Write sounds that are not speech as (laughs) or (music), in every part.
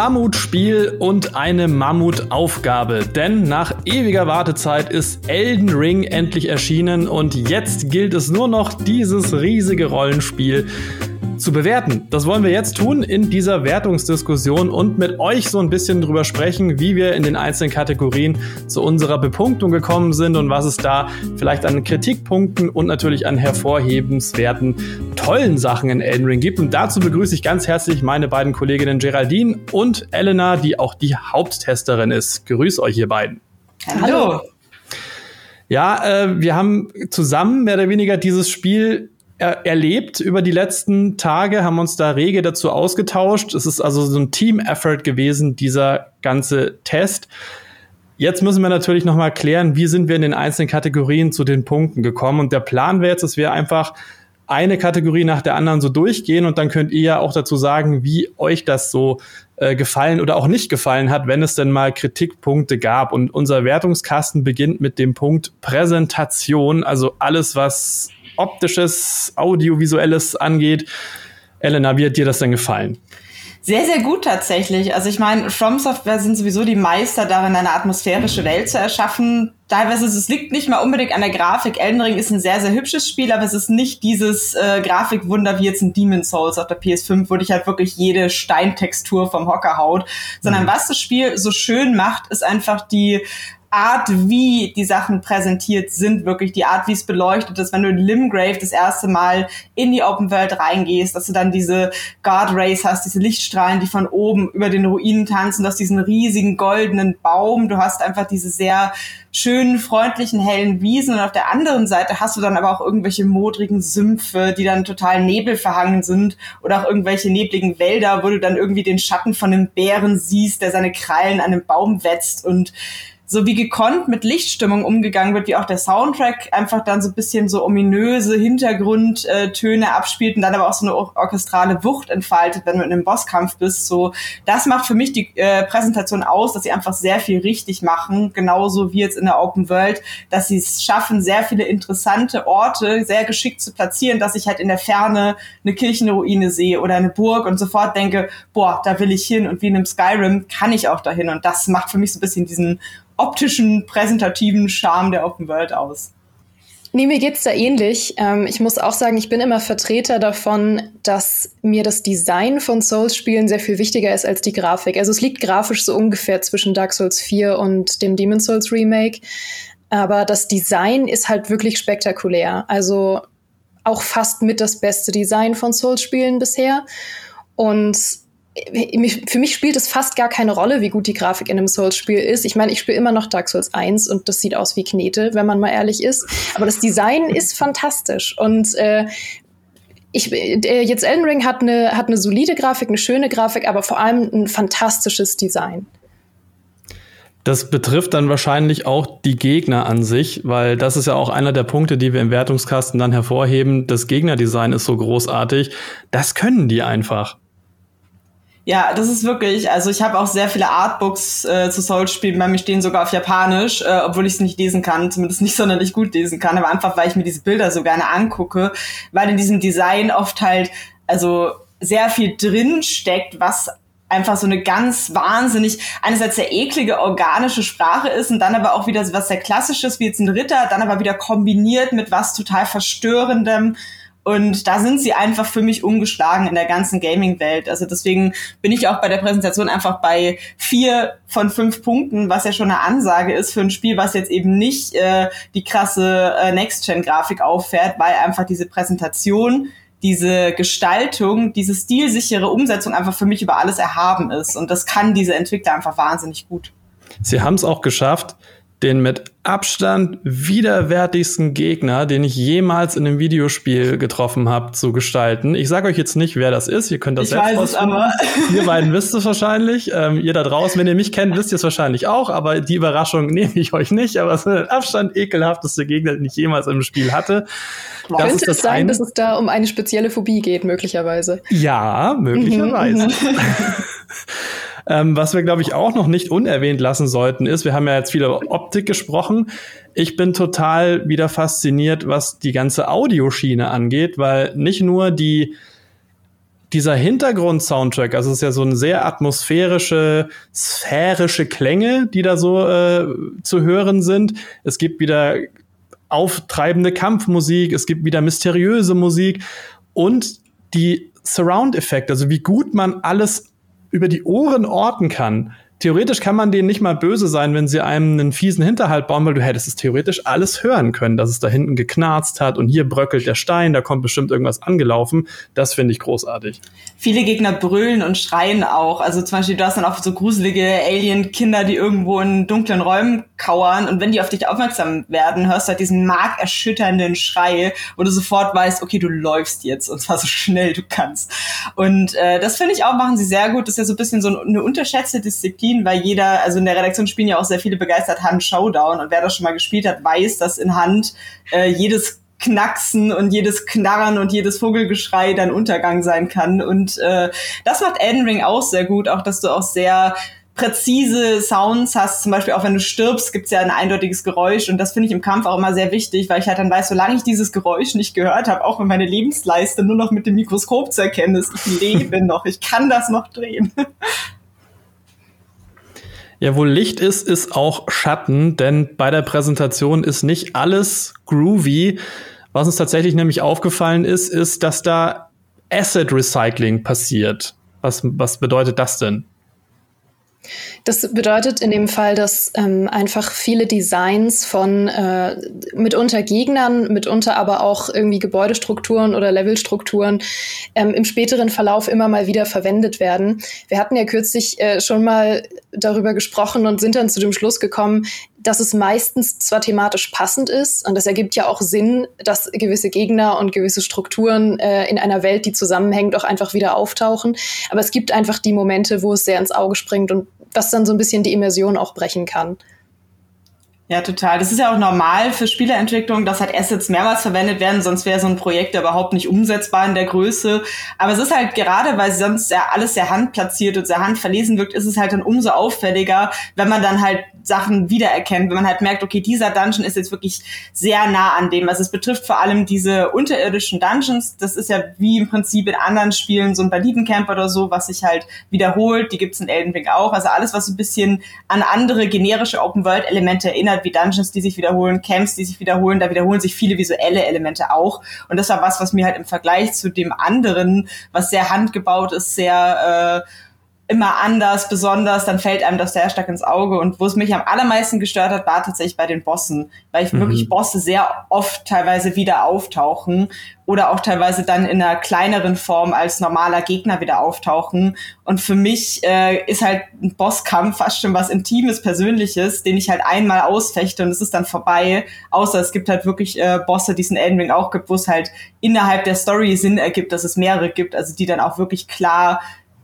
Mammutspiel und eine Mammutaufgabe. Denn nach ewiger Wartezeit ist Elden Ring endlich erschienen und jetzt gilt es nur noch, dieses riesige Rollenspiel zu bewerten. Das wollen wir jetzt tun in dieser Wertungsdiskussion und mit euch so ein bisschen drüber sprechen, wie wir in den einzelnen Kategorien zu unserer Bepunktung gekommen sind und was es da vielleicht an Kritikpunkten und natürlich an hervorhebenswerten tollen Sachen in Elden Ring gibt. Und dazu begrüße ich ganz herzlich meine beiden Kolleginnen Geraldine und Elena, die auch die Haupttesterin ist. Grüß euch, ihr beiden. Hallo. Ja, äh, wir haben zusammen mehr oder weniger dieses Spiel erlebt über die letzten Tage, haben uns da rege dazu ausgetauscht. Es ist also so ein Team-Effort gewesen, dieser ganze Test. Jetzt müssen wir natürlich noch mal klären, wie sind wir in den einzelnen Kategorien zu den Punkten gekommen. Und der Plan wäre jetzt, dass wir einfach eine Kategorie nach der anderen so durchgehen und dann könnt ihr ja auch dazu sagen, wie euch das so äh, gefallen oder auch nicht gefallen hat, wenn es denn mal Kritikpunkte gab. Und unser Wertungskasten beginnt mit dem Punkt Präsentation, also alles, was optisches, audiovisuelles angeht. Elena, wie hat dir das denn gefallen? Sehr, sehr gut tatsächlich. Also ich meine, From Software sind sowieso die Meister darin, eine atmosphärische Welt zu erschaffen. Teilweise es liegt nicht mal unbedingt an der Grafik. Elden Ring ist ein sehr, sehr hübsches Spiel, aber es ist nicht dieses äh, Grafikwunder wie jetzt ein Demon Souls auf der PS5, wo dich halt wirklich jede Steintextur vom Hocker haut. Sondern mhm. was das Spiel so schön macht, ist einfach die Art, wie die Sachen präsentiert sind, wirklich die Art, wie es beleuchtet ist, wenn du in Limgrave das erste Mal in die Open World reingehst, dass du dann diese Guard Rays hast, diese Lichtstrahlen, die von oben über den Ruinen tanzen, du hast diesen riesigen goldenen Baum, du hast einfach diese sehr schönen, freundlichen, hellen Wiesen und auf der anderen Seite hast du dann aber auch irgendwelche modrigen Sümpfe, die dann total nebelverhangen sind oder auch irgendwelche nebligen Wälder, wo du dann irgendwie den Schatten von einem Bären siehst, der seine Krallen an einem Baum wetzt und so wie gekonnt mit Lichtstimmung umgegangen wird, wie auch der Soundtrack einfach dann so ein bisschen so ominöse Hintergrundtöne abspielt und dann aber auch so eine orchestrale Wucht entfaltet, wenn du in einem Bosskampf bist. So, das macht für mich die äh, Präsentation aus, dass sie einfach sehr viel richtig machen, genauso wie jetzt in der Open World, dass sie es schaffen, sehr viele interessante Orte sehr geschickt zu platzieren, dass ich halt in der Ferne eine Kirchenruine sehe oder eine Burg und sofort denke, boah, da will ich hin und wie in einem Skyrim kann ich auch dahin und das macht für mich so ein bisschen diesen optischen, präsentativen Charme der Open World aus? Nee, mir geht's da ähnlich. Ähm, ich muss auch sagen, ich bin immer Vertreter davon, dass mir das Design von Souls-Spielen sehr viel wichtiger ist als die Grafik. Also es liegt grafisch so ungefähr zwischen Dark Souls 4 und dem Demon Souls Remake. Aber das Design ist halt wirklich spektakulär. Also auch fast mit das beste Design von Souls-Spielen bisher. Und für mich spielt es fast gar keine Rolle, wie gut die Grafik in einem Souls-Spiel ist. Ich meine, ich spiele immer noch Dark Souls 1 und das sieht aus wie Knete, wenn man mal ehrlich ist. Aber das Design (laughs) ist fantastisch. Und äh, ich, äh, jetzt Elden Ring hat eine, hat eine solide Grafik, eine schöne Grafik, aber vor allem ein fantastisches Design. Das betrifft dann wahrscheinlich auch die Gegner an sich, weil das ist ja auch einer der Punkte, die wir im Wertungskasten dann hervorheben. Das Gegnerdesign ist so großartig. Das können die einfach. Ja, das ist wirklich, also ich habe auch sehr viele Artbooks äh, zu Souls-Spielen bei mir stehen, sogar auf Japanisch, äh, obwohl ich es nicht lesen kann, zumindest nicht (laughs) sonderlich gut lesen kann, aber einfach, weil ich mir diese Bilder so gerne angucke, weil in diesem Design oft halt, also sehr viel drin steckt, was einfach so eine ganz wahnsinnig, einerseits sehr eklige organische Sprache ist und dann aber auch wieder was sehr klassisches, wie jetzt ein Ritter, dann aber wieder kombiniert mit was total verstörendem, und da sind sie einfach für mich ungeschlagen in der ganzen Gaming-Welt. Also deswegen bin ich auch bei der Präsentation einfach bei vier von fünf Punkten, was ja schon eine Ansage ist für ein Spiel, was jetzt eben nicht äh, die krasse äh, Next-Gen-Grafik auffährt, weil einfach diese Präsentation, diese Gestaltung, diese stilsichere Umsetzung einfach für mich über alles erhaben ist. Und das kann diese Entwickler einfach wahnsinnig gut. Sie haben es auch geschafft, den mit Abstand widerwärtigsten Gegner, den ich jemals in einem Videospiel getroffen habe, zu gestalten. Ich sage euch jetzt nicht, wer das ist. Ihr könnt das ich selbst weiß rausfinden. Es aber. (laughs) Ihr beiden wisst es wahrscheinlich. Ähm, ihr da draußen, wenn ihr mich kennt, wisst ihr es wahrscheinlich auch. Aber die Überraschung (laughs) nehme ich euch nicht. Aber es ist mit Abstand ekelhafteste Gegner, den ich jemals im Spiel hatte. Das Könnte es sein, eine. dass es da um eine spezielle Phobie geht, möglicherweise? Ja, möglicherweise. (laughs) Ähm, was wir, glaube ich, auch noch nicht unerwähnt lassen sollten, ist, wir haben ja jetzt viel über Optik gesprochen. Ich bin total wieder fasziniert, was die ganze Audioschiene angeht, weil nicht nur die dieser Hintergrund-Soundtrack, also es ist ja so eine sehr atmosphärische, sphärische Klänge, die da so äh, zu hören sind. Es gibt wieder auftreibende Kampfmusik, es gibt wieder mysteriöse Musik und die Surround-Effekte, also wie gut man alles über die Ohren orten kann theoretisch kann man denen nicht mal böse sein, wenn sie einem einen fiesen Hinterhalt bauen, weil du hättest es theoretisch alles hören können, dass es da hinten geknarzt hat und hier bröckelt der Stein, da kommt bestimmt irgendwas angelaufen. Das finde ich großartig. Viele Gegner brüllen und schreien auch. Also zum Beispiel, du hast dann auch so gruselige Alien-Kinder, die irgendwo in dunklen Räumen kauern und wenn die auf dich aufmerksam werden, hörst du halt diesen markerschütternden Schrei, wo du sofort weißt, okay, du läufst jetzt und zwar so schnell du kannst. Und äh, das finde ich auch, machen sie sehr gut. Das ist ja so ein bisschen so eine unterschätzte Disziplin Disziplin, weil jeder, also in der Redaktion spielen ja auch sehr viele begeistert Hand Showdown und wer das schon mal gespielt hat, weiß, dass in Hand äh, jedes Knacksen und jedes Knarren und jedes Vogelgeschrei dann Untergang sein kann. Und äh, das macht Elden Ring auch sehr gut, auch dass du auch sehr präzise Sounds hast, zum Beispiel auch wenn du stirbst, gibt's ja ein eindeutiges Geräusch und das finde ich im Kampf auch immer sehr wichtig, weil ich halt dann weiß, solange ich dieses Geräusch nicht gehört habe, auch wenn meine Lebensleiste nur noch mit dem Mikroskop zu erkennen ist, ich lebe noch, ich kann das noch drehen. (laughs) Ja, wo Licht ist, ist auch Schatten, denn bei der Präsentation ist nicht alles groovy. Was uns tatsächlich nämlich aufgefallen ist, ist, dass da Asset Recycling passiert. Was, was bedeutet das denn? Das bedeutet in dem Fall, dass ähm, einfach viele Designs von äh, mitunter Gegnern, mitunter aber auch irgendwie Gebäudestrukturen oder Levelstrukturen ähm, im späteren Verlauf immer mal wieder verwendet werden. Wir hatten ja kürzlich äh, schon mal darüber gesprochen und sind dann zu dem Schluss gekommen, dass es meistens zwar thematisch passend ist und das ergibt ja auch Sinn, dass gewisse Gegner und gewisse Strukturen äh, in einer Welt, die zusammenhängt, auch einfach wieder auftauchen. Aber es gibt einfach die Momente, wo es sehr ins Auge springt und was dann so ein bisschen die Immersion auch brechen kann. Ja, total. Das ist ja auch normal für Spieleentwicklung, dass halt Assets mehrmals verwendet werden, sonst wäre so ein Projekt überhaupt nicht umsetzbar in der Größe. Aber es ist halt gerade, weil sonst ja alles sehr handplatziert und sehr handverlesen wirkt, ist es halt dann umso auffälliger, wenn man dann halt Sachen wiedererkennt, wenn man halt merkt, okay, dieser Dungeon ist jetzt wirklich sehr nah an dem. Also es betrifft vor allem diese unterirdischen Dungeons. Das ist ja wie im Prinzip in anderen Spielen so ein Banditencamp oder so, was sich halt wiederholt. Die gibt's in Elden Ring auch. Also alles, was so ein bisschen an andere generische Open-World-Elemente erinnert, wie Dungeons, die sich wiederholen, Camps, die sich wiederholen, da wiederholen sich viele visuelle Elemente auch. Und das war was, was mir halt im Vergleich zu dem anderen, was sehr handgebaut ist, sehr äh, immer anders, besonders, dann fällt einem das sehr stark ins Auge. Und wo es mich am allermeisten gestört hat, war tatsächlich bei den Bossen, weil ich mhm. wirklich Bosse sehr oft teilweise wieder auftauchen oder auch teilweise dann in einer kleineren Form als normaler Gegner wieder auftauchen. Und für mich äh, ist halt ein Bosskampf fast schon was Intimes, Persönliches, den ich halt einmal ausfechte und es ist dann vorbei. Außer es gibt halt wirklich äh, Bosse, die es in Elden Ring auch gibt, wo es halt innerhalb der Story Sinn ergibt, dass es mehrere gibt, also die dann auch wirklich klar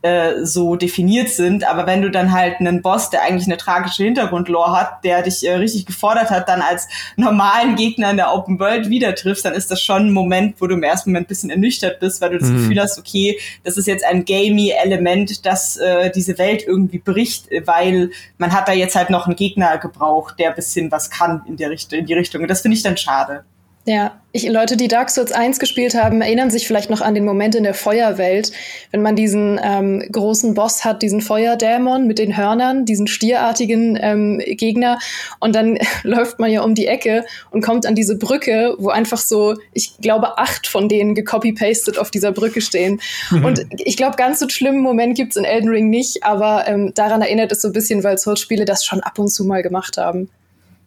äh, so definiert sind. Aber wenn du dann halt einen Boss, der eigentlich eine tragische Hintergrundlore hat, der dich äh, richtig gefordert hat, dann als normalen Gegner in der Open World wieder triffst, dann ist das schon ein Moment, wo du im ersten Moment ein bisschen ernüchtert bist, weil du das mhm. Gefühl hast, okay, das ist jetzt ein gamey Element, das äh, diese Welt irgendwie bricht, weil man hat da jetzt halt noch einen Gegner gebraucht, der ein bisschen was kann in der Richtung, in die Richtung. Und das finde ich dann schade. Ja, ich, Leute, die Dark Souls 1 gespielt haben, erinnern sich vielleicht noch an den Moment in der Feuerwelt, wenn man diesen ähm, großen Boss hat, diesen Feuerdämon mit den Hörnern, diesen stierartigen ähm, Gegner. Und dann (laughs) läuft man ja um die Ecke und kommt an diese Brücke, wo einfach so, ich glaube, acht von denen gecopy-pasted auf dieser Brücke stehen. Mhm. Und ich glaube, ganz so schlimmen Moment gibt's in Elden Ring nicht, aber ähm, daran erinnert es so ein bisschen, weil Souls-Spiele das schon ab und zu mal gemacht haben.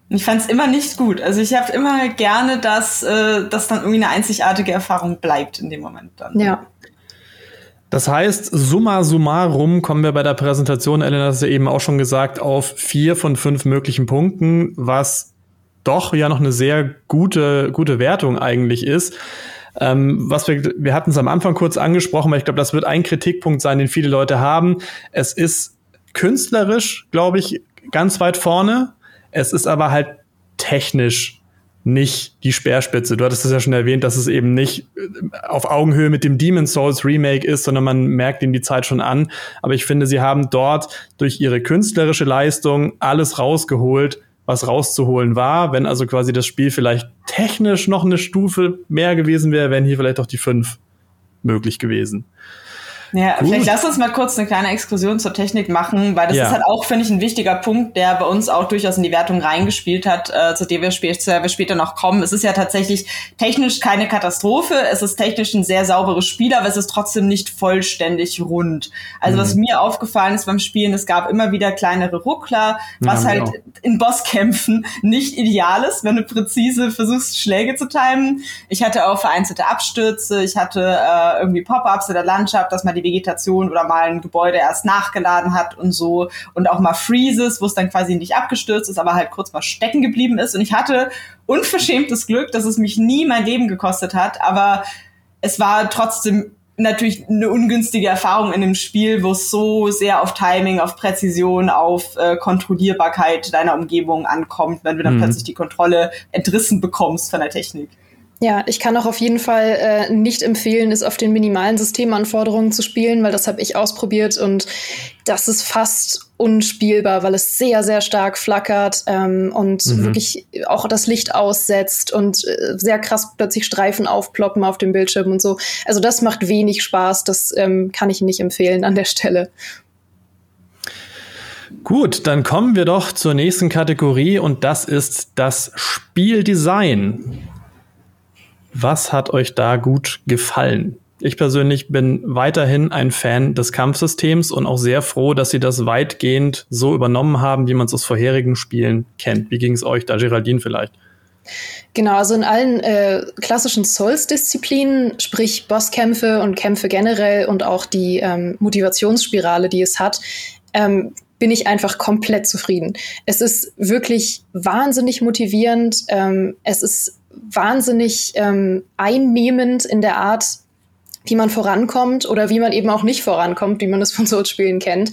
Ich fand es immer nicht gut. Also ich habe immer gerne, dass äh, das dann irgendwie eine einzigartige Erfahrung bleibt in dem Moment dann. Ja. Das heißt, summa summarum kommen wir bei der Präsentation, Elena hat es ja eben auch schon gesagt, auf vier von fünf möglichen Punkten, was doch ja noch eine sehr gute, gute Wertung eigentlich ist. Ähm, was wir, wir hatten es am Anfang kurz angesprochen, weil ich glaube, das wird ein Kritikpunkt sein, den viele Leute haben. Es ist künstlerisch, glaube ich, ganz weit vorne. Es ist aber halt technisch nicht die Speerspitze. Du hattest es ja schon erwähnt, dass es eben nicht äh, auf Augenhöhe mit dem Demon's Souls Remake ist, sondern man merkt ihm die Zeit schon an. Aber ich finde, sie haben dort durch ihre künstlerische Leistung alles rausgeholt, was rauszuholen war. Wenn also quasi das Spiel vielleicht technisch noch eine Stufe mehr gewesen wäre, wären hier vielleicht auch die fünf möglich gewesen. Ja, Gut. vielleicht lass uns mal kurz eine kleine Exkursion zur Technik machen, weil das ja. ist halt auch, finde ich, ein wichtiger Punkt, der bei uns auch durchaus in die Wertung reingespielt hat, äh, zu dem wir, spä wir später noch kommen. Es ist ja tatsächlich technisch keine Katastrophe, es ist technisch ein sehr sauberes Spiel, aber es ist trotzdem nicht vollständig rund. Also mhm. was mir aufgefallen ist beim Spielen, es gab immer wieder kleinere Ruckler, was ja, halt genau. in Bosskämpfen nicht ideal ist, wenn du präzise versuchst, Schläge zu timen. Ich hatte auch vereinzelte Abstürze, ich hatte äh, irgendwie Pop-ups in der Landschaft, dass man die Vegetation oder mal ein Gebäude erst nachgeladen hat und so und auch mal Freezes, wo es dann quasi nicht abgestürzt ist, aber halt kurz mal stecken geblieben ist und ich hatte unverschämtes Glück, dass es mich nie mein Leben gekostet hat, aber es war trotzdem natürlich eine ungünstige Erfahrung in dem Spiel, wo es so sehr auf Timing, auf Präzision, auf äh, Kontrollierbarkeit deiner Umgebung ankommt, wenn du dann mhm. plötzlich die Kontrolle entrissen bekommst von der Technik. Ja, ich kann auch auf jeden Fall äh, nicht empfehlen, es auf den minimalen Systemanforderungen zu spielen, weil das habe ich ausprobiert und das ist fast unspielbar, weil es sehr, sehr stark flackert ähm, und mhm. wirklich auch das Licht aussetzt und äh, sehr krass plötzlich Streifen aufploppen auf dem Bildschirm und so. Also das macht wenig Spaß, das ähm, kann ich nicht empfehlen an der Stelle. Gut, dann kommen wir doch zur nächsten Kategorie und das ist das Spieldesign. Was hat euch da gut gefallen? Ich persönlich bin weiterhin ein Fan des Kampfsystems und auch sehr froh, dass sie das weitgehend so übernommen haben, wie man es aus vorherigen Spielen kennt. Wie ging es euch da, Geraldine vielleicht? Genau, also in allen äh, klassischen Souls-Disziplinen, sprich Bosskämpfe und Kämpfe generell und auch die ähm, Motivationsspirale, die es hat, ähm, bin ich einfach komplett zufrieden. Es ist wirklich wahnsinnig motivierend. Ähm, es ist wahnsinnig ähm, einnehmend in der Art, wie man vorankommt oder wie man eben auch nicht vorankommt, wie man es von Souls-Spielen kennt.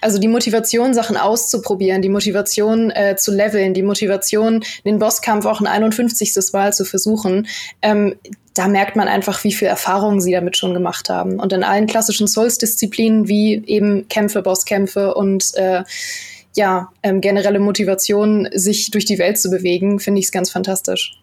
Also die Motivation, Sachen auszuprobieren, die Motivation äh, zu leveln, die Motivation, den Bosskampf auch ein 51. Mal zu versuchen, ähm, da merkt man einfach, wie viel Erfahrung sie damit schon gemacht haben. Und in allen klassischen Souls-Disziplinen wie eben Kämpfe, Bosskämpfe und äh, ja, ähm, generelle Motivation, sich durch die Welt zu bewegen, finde ich es ganz fantastisch.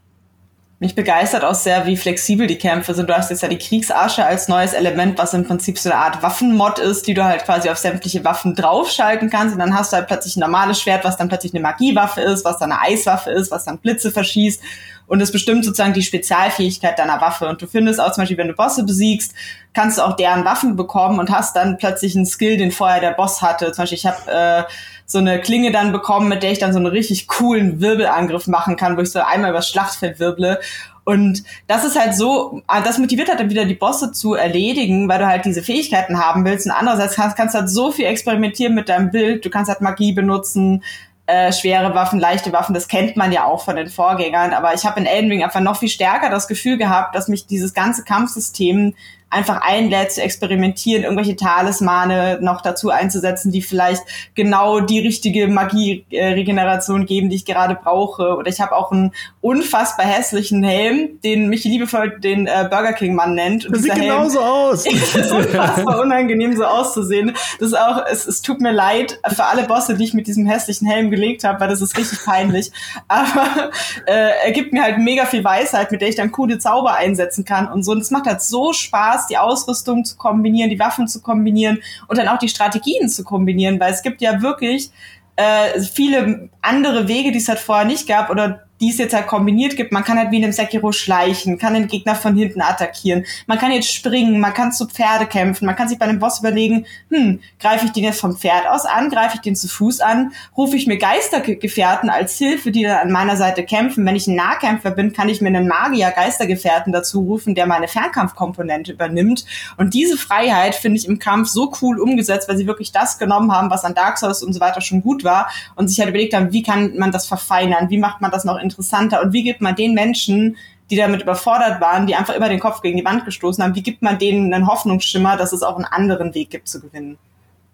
Mich begeistert auch sehr, wie flexibel die Kämpfe sind. Du hast jetzt ja die Kriegsasche als neues Element, was im Prinzip so eine Art Waffenmod ist, die du halt quasi auf sämtliche Waffen draufschalten kannst. Und dann hast du halt plötzlich ein normales Schwert, was dann plötzlich eine Magiewaffe ist, was dann eine Eiswaffe ist, was dann Blitze verschießt. Und es bestimmt sozusagen die Spezialfähigkeit deiner Waffe. Und du findest auch zum Beispiel, wenn du Bosse besiegst, kannst du auch deren Waffen bekommen und hast dann plötzlich einen Skill, den vorher der Boss hatte. Zum Beispiel, ich habe äh, so eine Klinge dann bekommen, mit der ich dann so einen richtig coolen Wirbelangriff machen kann, wo ich so einmal übers Schlachtfeld wirble. Und das ist halt so, ah, das motiviert halt dann wieder die Bosse zu erledigen, weil du halt diese Fähigkeiten haben willst. Und andererseits kannst, kannst du halt so viel experimentieren mit deinem Bild. Du kannst halt Magie benutzen, äh, schwere Waffen, leichte Waffen, das kennt man ja auch von den Vorgängern. Aber ich habe in Elden Ring einfach noch viel stärker das Gefühl gehabt, dass mich dieses ganze Kampfsystem einfach einlädt zu experimentieren, irgendwelche Talismane noch dazu einzusetzen, die vielleicht genau die richtige Magie-Regeneration geben, die ich gerade brauche. Oder ich habe auch einen unfassbar hässlichen Helm, den mich liebevoll den äh, Burger King Mann nennt. Und das sieht genauso aus. (laughs) ist unfassbar unangenehm, so auszusehen. Das ist auch, es, es tut mir leid für alle Bosse, die ich mit diesem hässlichen Helm gelegt habe, weil das ist richtig peinlich. (laughs) Aber äh, er gibt mir halt mega viel Weisheit, mit der ich dann coole Zauber einsetzen kann und so. Und es macht halt so Spaß, Spaß, die Ausrüstung zu kombinieren, die Waffen zu kombinieren und dann auch die Strategien zu kombinieren, weil es gibt ja wirklich äh, viele andere Wege, die es halt vorher nicht gab oder die es jetzt halt kombiniert gibt. Man kann halt wie in einem Sekiro schleichen, kann den Gegner von hinten attackieren. Man kann jetzt springen, man kann zu Pferde kämpfen, man kann sich bei einem Boss überlegen, hm, greife ich den jetzt vom Pferd aus an, greife ich den zu Fuß an, rufe ich mir Geistergefährten als Hilfe, die dann an meiner Seite kämpfen. Wenn ich ein Nahkämpfer bin, kann ich mir einen Magier Geistergefährten dazu rufen, der meine Fernkampfkomponente übernimmt. Und diese Freiheit finde ich im Kampf so cool umgesetzt, weil sie wirklich das genommen haben, was an Dark Souls und so weiter schon gut war und sich halt überlegt haben, wie kann man das verfeinern, wie macht man das noch interessanter und wie gibt man den Menschen, die damit überfordert waren, die einfach immer den Kopf gegen die Wand gestoßen haben, wie gibt man denen einen Hoffnungsschimmer, dass es auch einen anderen Weg gibt zu gewinnen?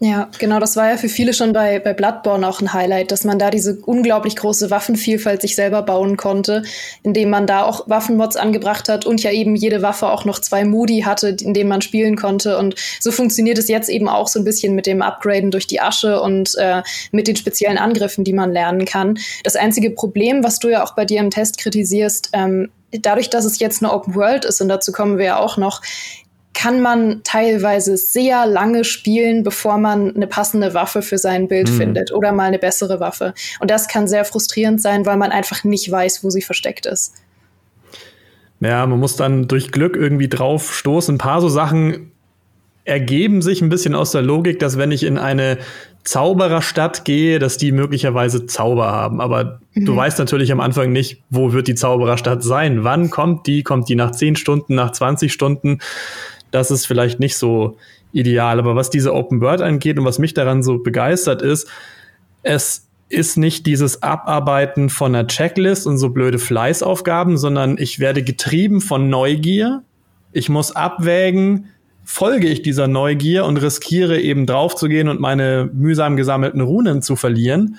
Ja, genau, das war ja für viele schon bei, bei Bloodborne auch ein Highlight, dass man da diese unglaublich große Waffenvielfalt sich selber bauen konnte, indem man da auch Waffenmods angebracht hat und ja eben jede Waffe auch noch zwei Moody hatte, in denen man spielen konnte. Und so funktioniert es jetzt eben auch so ein bisschen mit dem Upgraden durch die Asche und äh, mit den speziellen Angriffen, die man lernen kann. Das einzige Problem, was du ja auch bei dir im Test kritisierst, ähm, dadurch, dass es jetzt eine Open World ist, und dazu kommen wir ja auch noch, kann man teilweise sehr lange spielen, bevor man eine passende Waffe für sein Bild mhm. findet oder mal eine bessere Waffe. Und das kann sehr frustrierend sein, weil man einfach nicht weiß, wo sie versteckt ist. Ja, man muss dann durch Glück irgendwie drauf stoßen. Ein paar so Sachen ergeben sich ein bisschen aus der Logik, dass wenn ich in eine Zaubererstadt gehe, dass die möglicherweise Zauber haben. Aber mhm. du weißt natürlich am Anfang nicht, wo wird die Zaubererstadt sein? Wann kommt die? Kommt die nach 10 Stunden, nach 20 Stunden? Das ist vielleicht nicht so ideal. Aber was diese Open World angeht und was mich daran so begeistert ist, es ist nicht dieses Abarbeiten von einer Checklist und so blöde Fleißaufgaben, sondern ich werde getrieben von Neugier. Ich muss abwägen, folge ich dieser Neugier und riskiere eben draufzugehen und meine mühsam gesammelten Runen zu verlieren.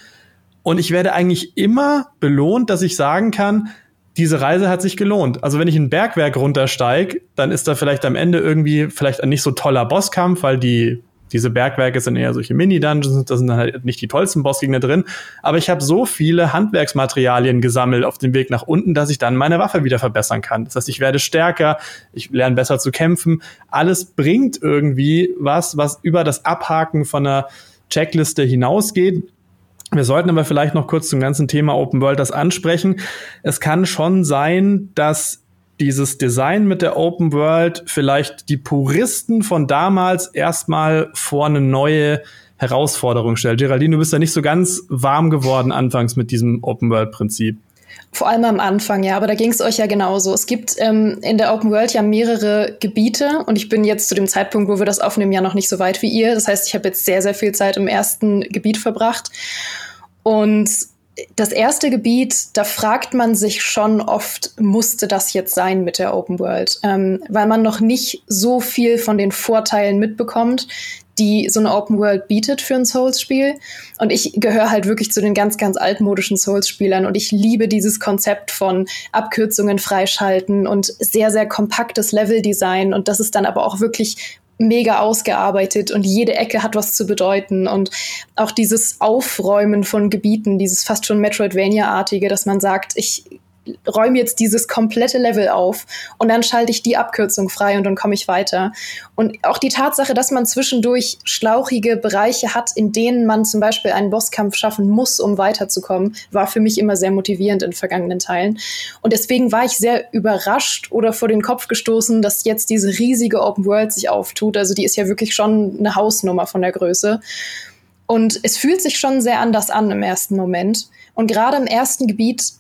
Und ich werde eigentlich immer belohnt, dass ich sagen kann, diese Reise hat sich gelohnt. Also wenn ich ein Bergwerk runtersteige, dann ist da vielleicht am Ende irgendwie vielleicht ein nicht so toller Bosskampf, weil die diese Bergwerke sind eher solche Mini-Dungeons, da sind halt nicht die tollsten Bossgegner drin. Aber ich habe so viele Handwerksmaterialien gesammelt auf dem Weg nach unten, dass ich dann meine Waffe wieder verbessern kann. Das heißt, ich werde stärker, ich lerne besser zu kämpfen. Alles bringt irgendwie was, was über das Abhaken von einer Checkliste hinausgeht. Wir sollten aber vielleicht noch kurz zum ganzen Thema Open World das ansprechen. Es kann schon sein, dass dieses Design mit der Open World vielleicht die Puristen von damals erstmal vor eine neue Herausforderung stellt. Geraldine, du bist ja nicht so ganz warm geworden anfangs mit diesem Open World Prinzip. Vor allem am Anfang, ja, aber da ging es euch ja genauso. Es gibt ähm, in der Open World ja mehrere Gebiete und ich bin jetzt zu dem Zeitpunkt, wo wir das aufnehmen, ja noch nicht so weit wie ihr. Das heißt, ich habe jetzt sehr, sehr viel Zeit im ersten Gebiet verbracht. Und das erste Gebiet, da fragt man sich schon oft, musste das jetzt sein mit der Open World? Ähm, weil man noch nicht so viel von den Vorteilen mitbekommt, die so eine Open World bietet für ein Souls-Spiel. Und ich gehöre halt wirklich zu den ganz, ganz altmodischen Souls-Spielern. Und ich liebe dieses Konzept von Abkürzungen freischalten und sehr, sehr kompaktes Level-Design. Und das ist dann aber auch wirklich mega ausgearbeitet und jede Ecke hat was zu bedeuten. Und auch dieses Aufräumen von Gebieten, dieses fast schon Metroidvania-artige, dass man sagt, ich räume jetzt dieses komplette Level auf und dann schalte ich die Abkürzung frei und dann komme ich weiter. Und auch die Tatsache, dass man zwischendurch schlauchige Bereiche hat, in denen man zum Beispiel einen Bosskampf schaffen muss, um weiterzukommen, war für mich immer sehr motivierend in vergangenen Teilen. Und deswegen war ich sehr überrascht oder vor den Kopf gestoßen, dass jetzt diese riesige Open World sich auftut. Also die ist ja wirklich schon eine Hausnummer von der Größe. Und es fühlt sich schon sehr anders an im ersten Moment. Und gerade im ersten Gebiet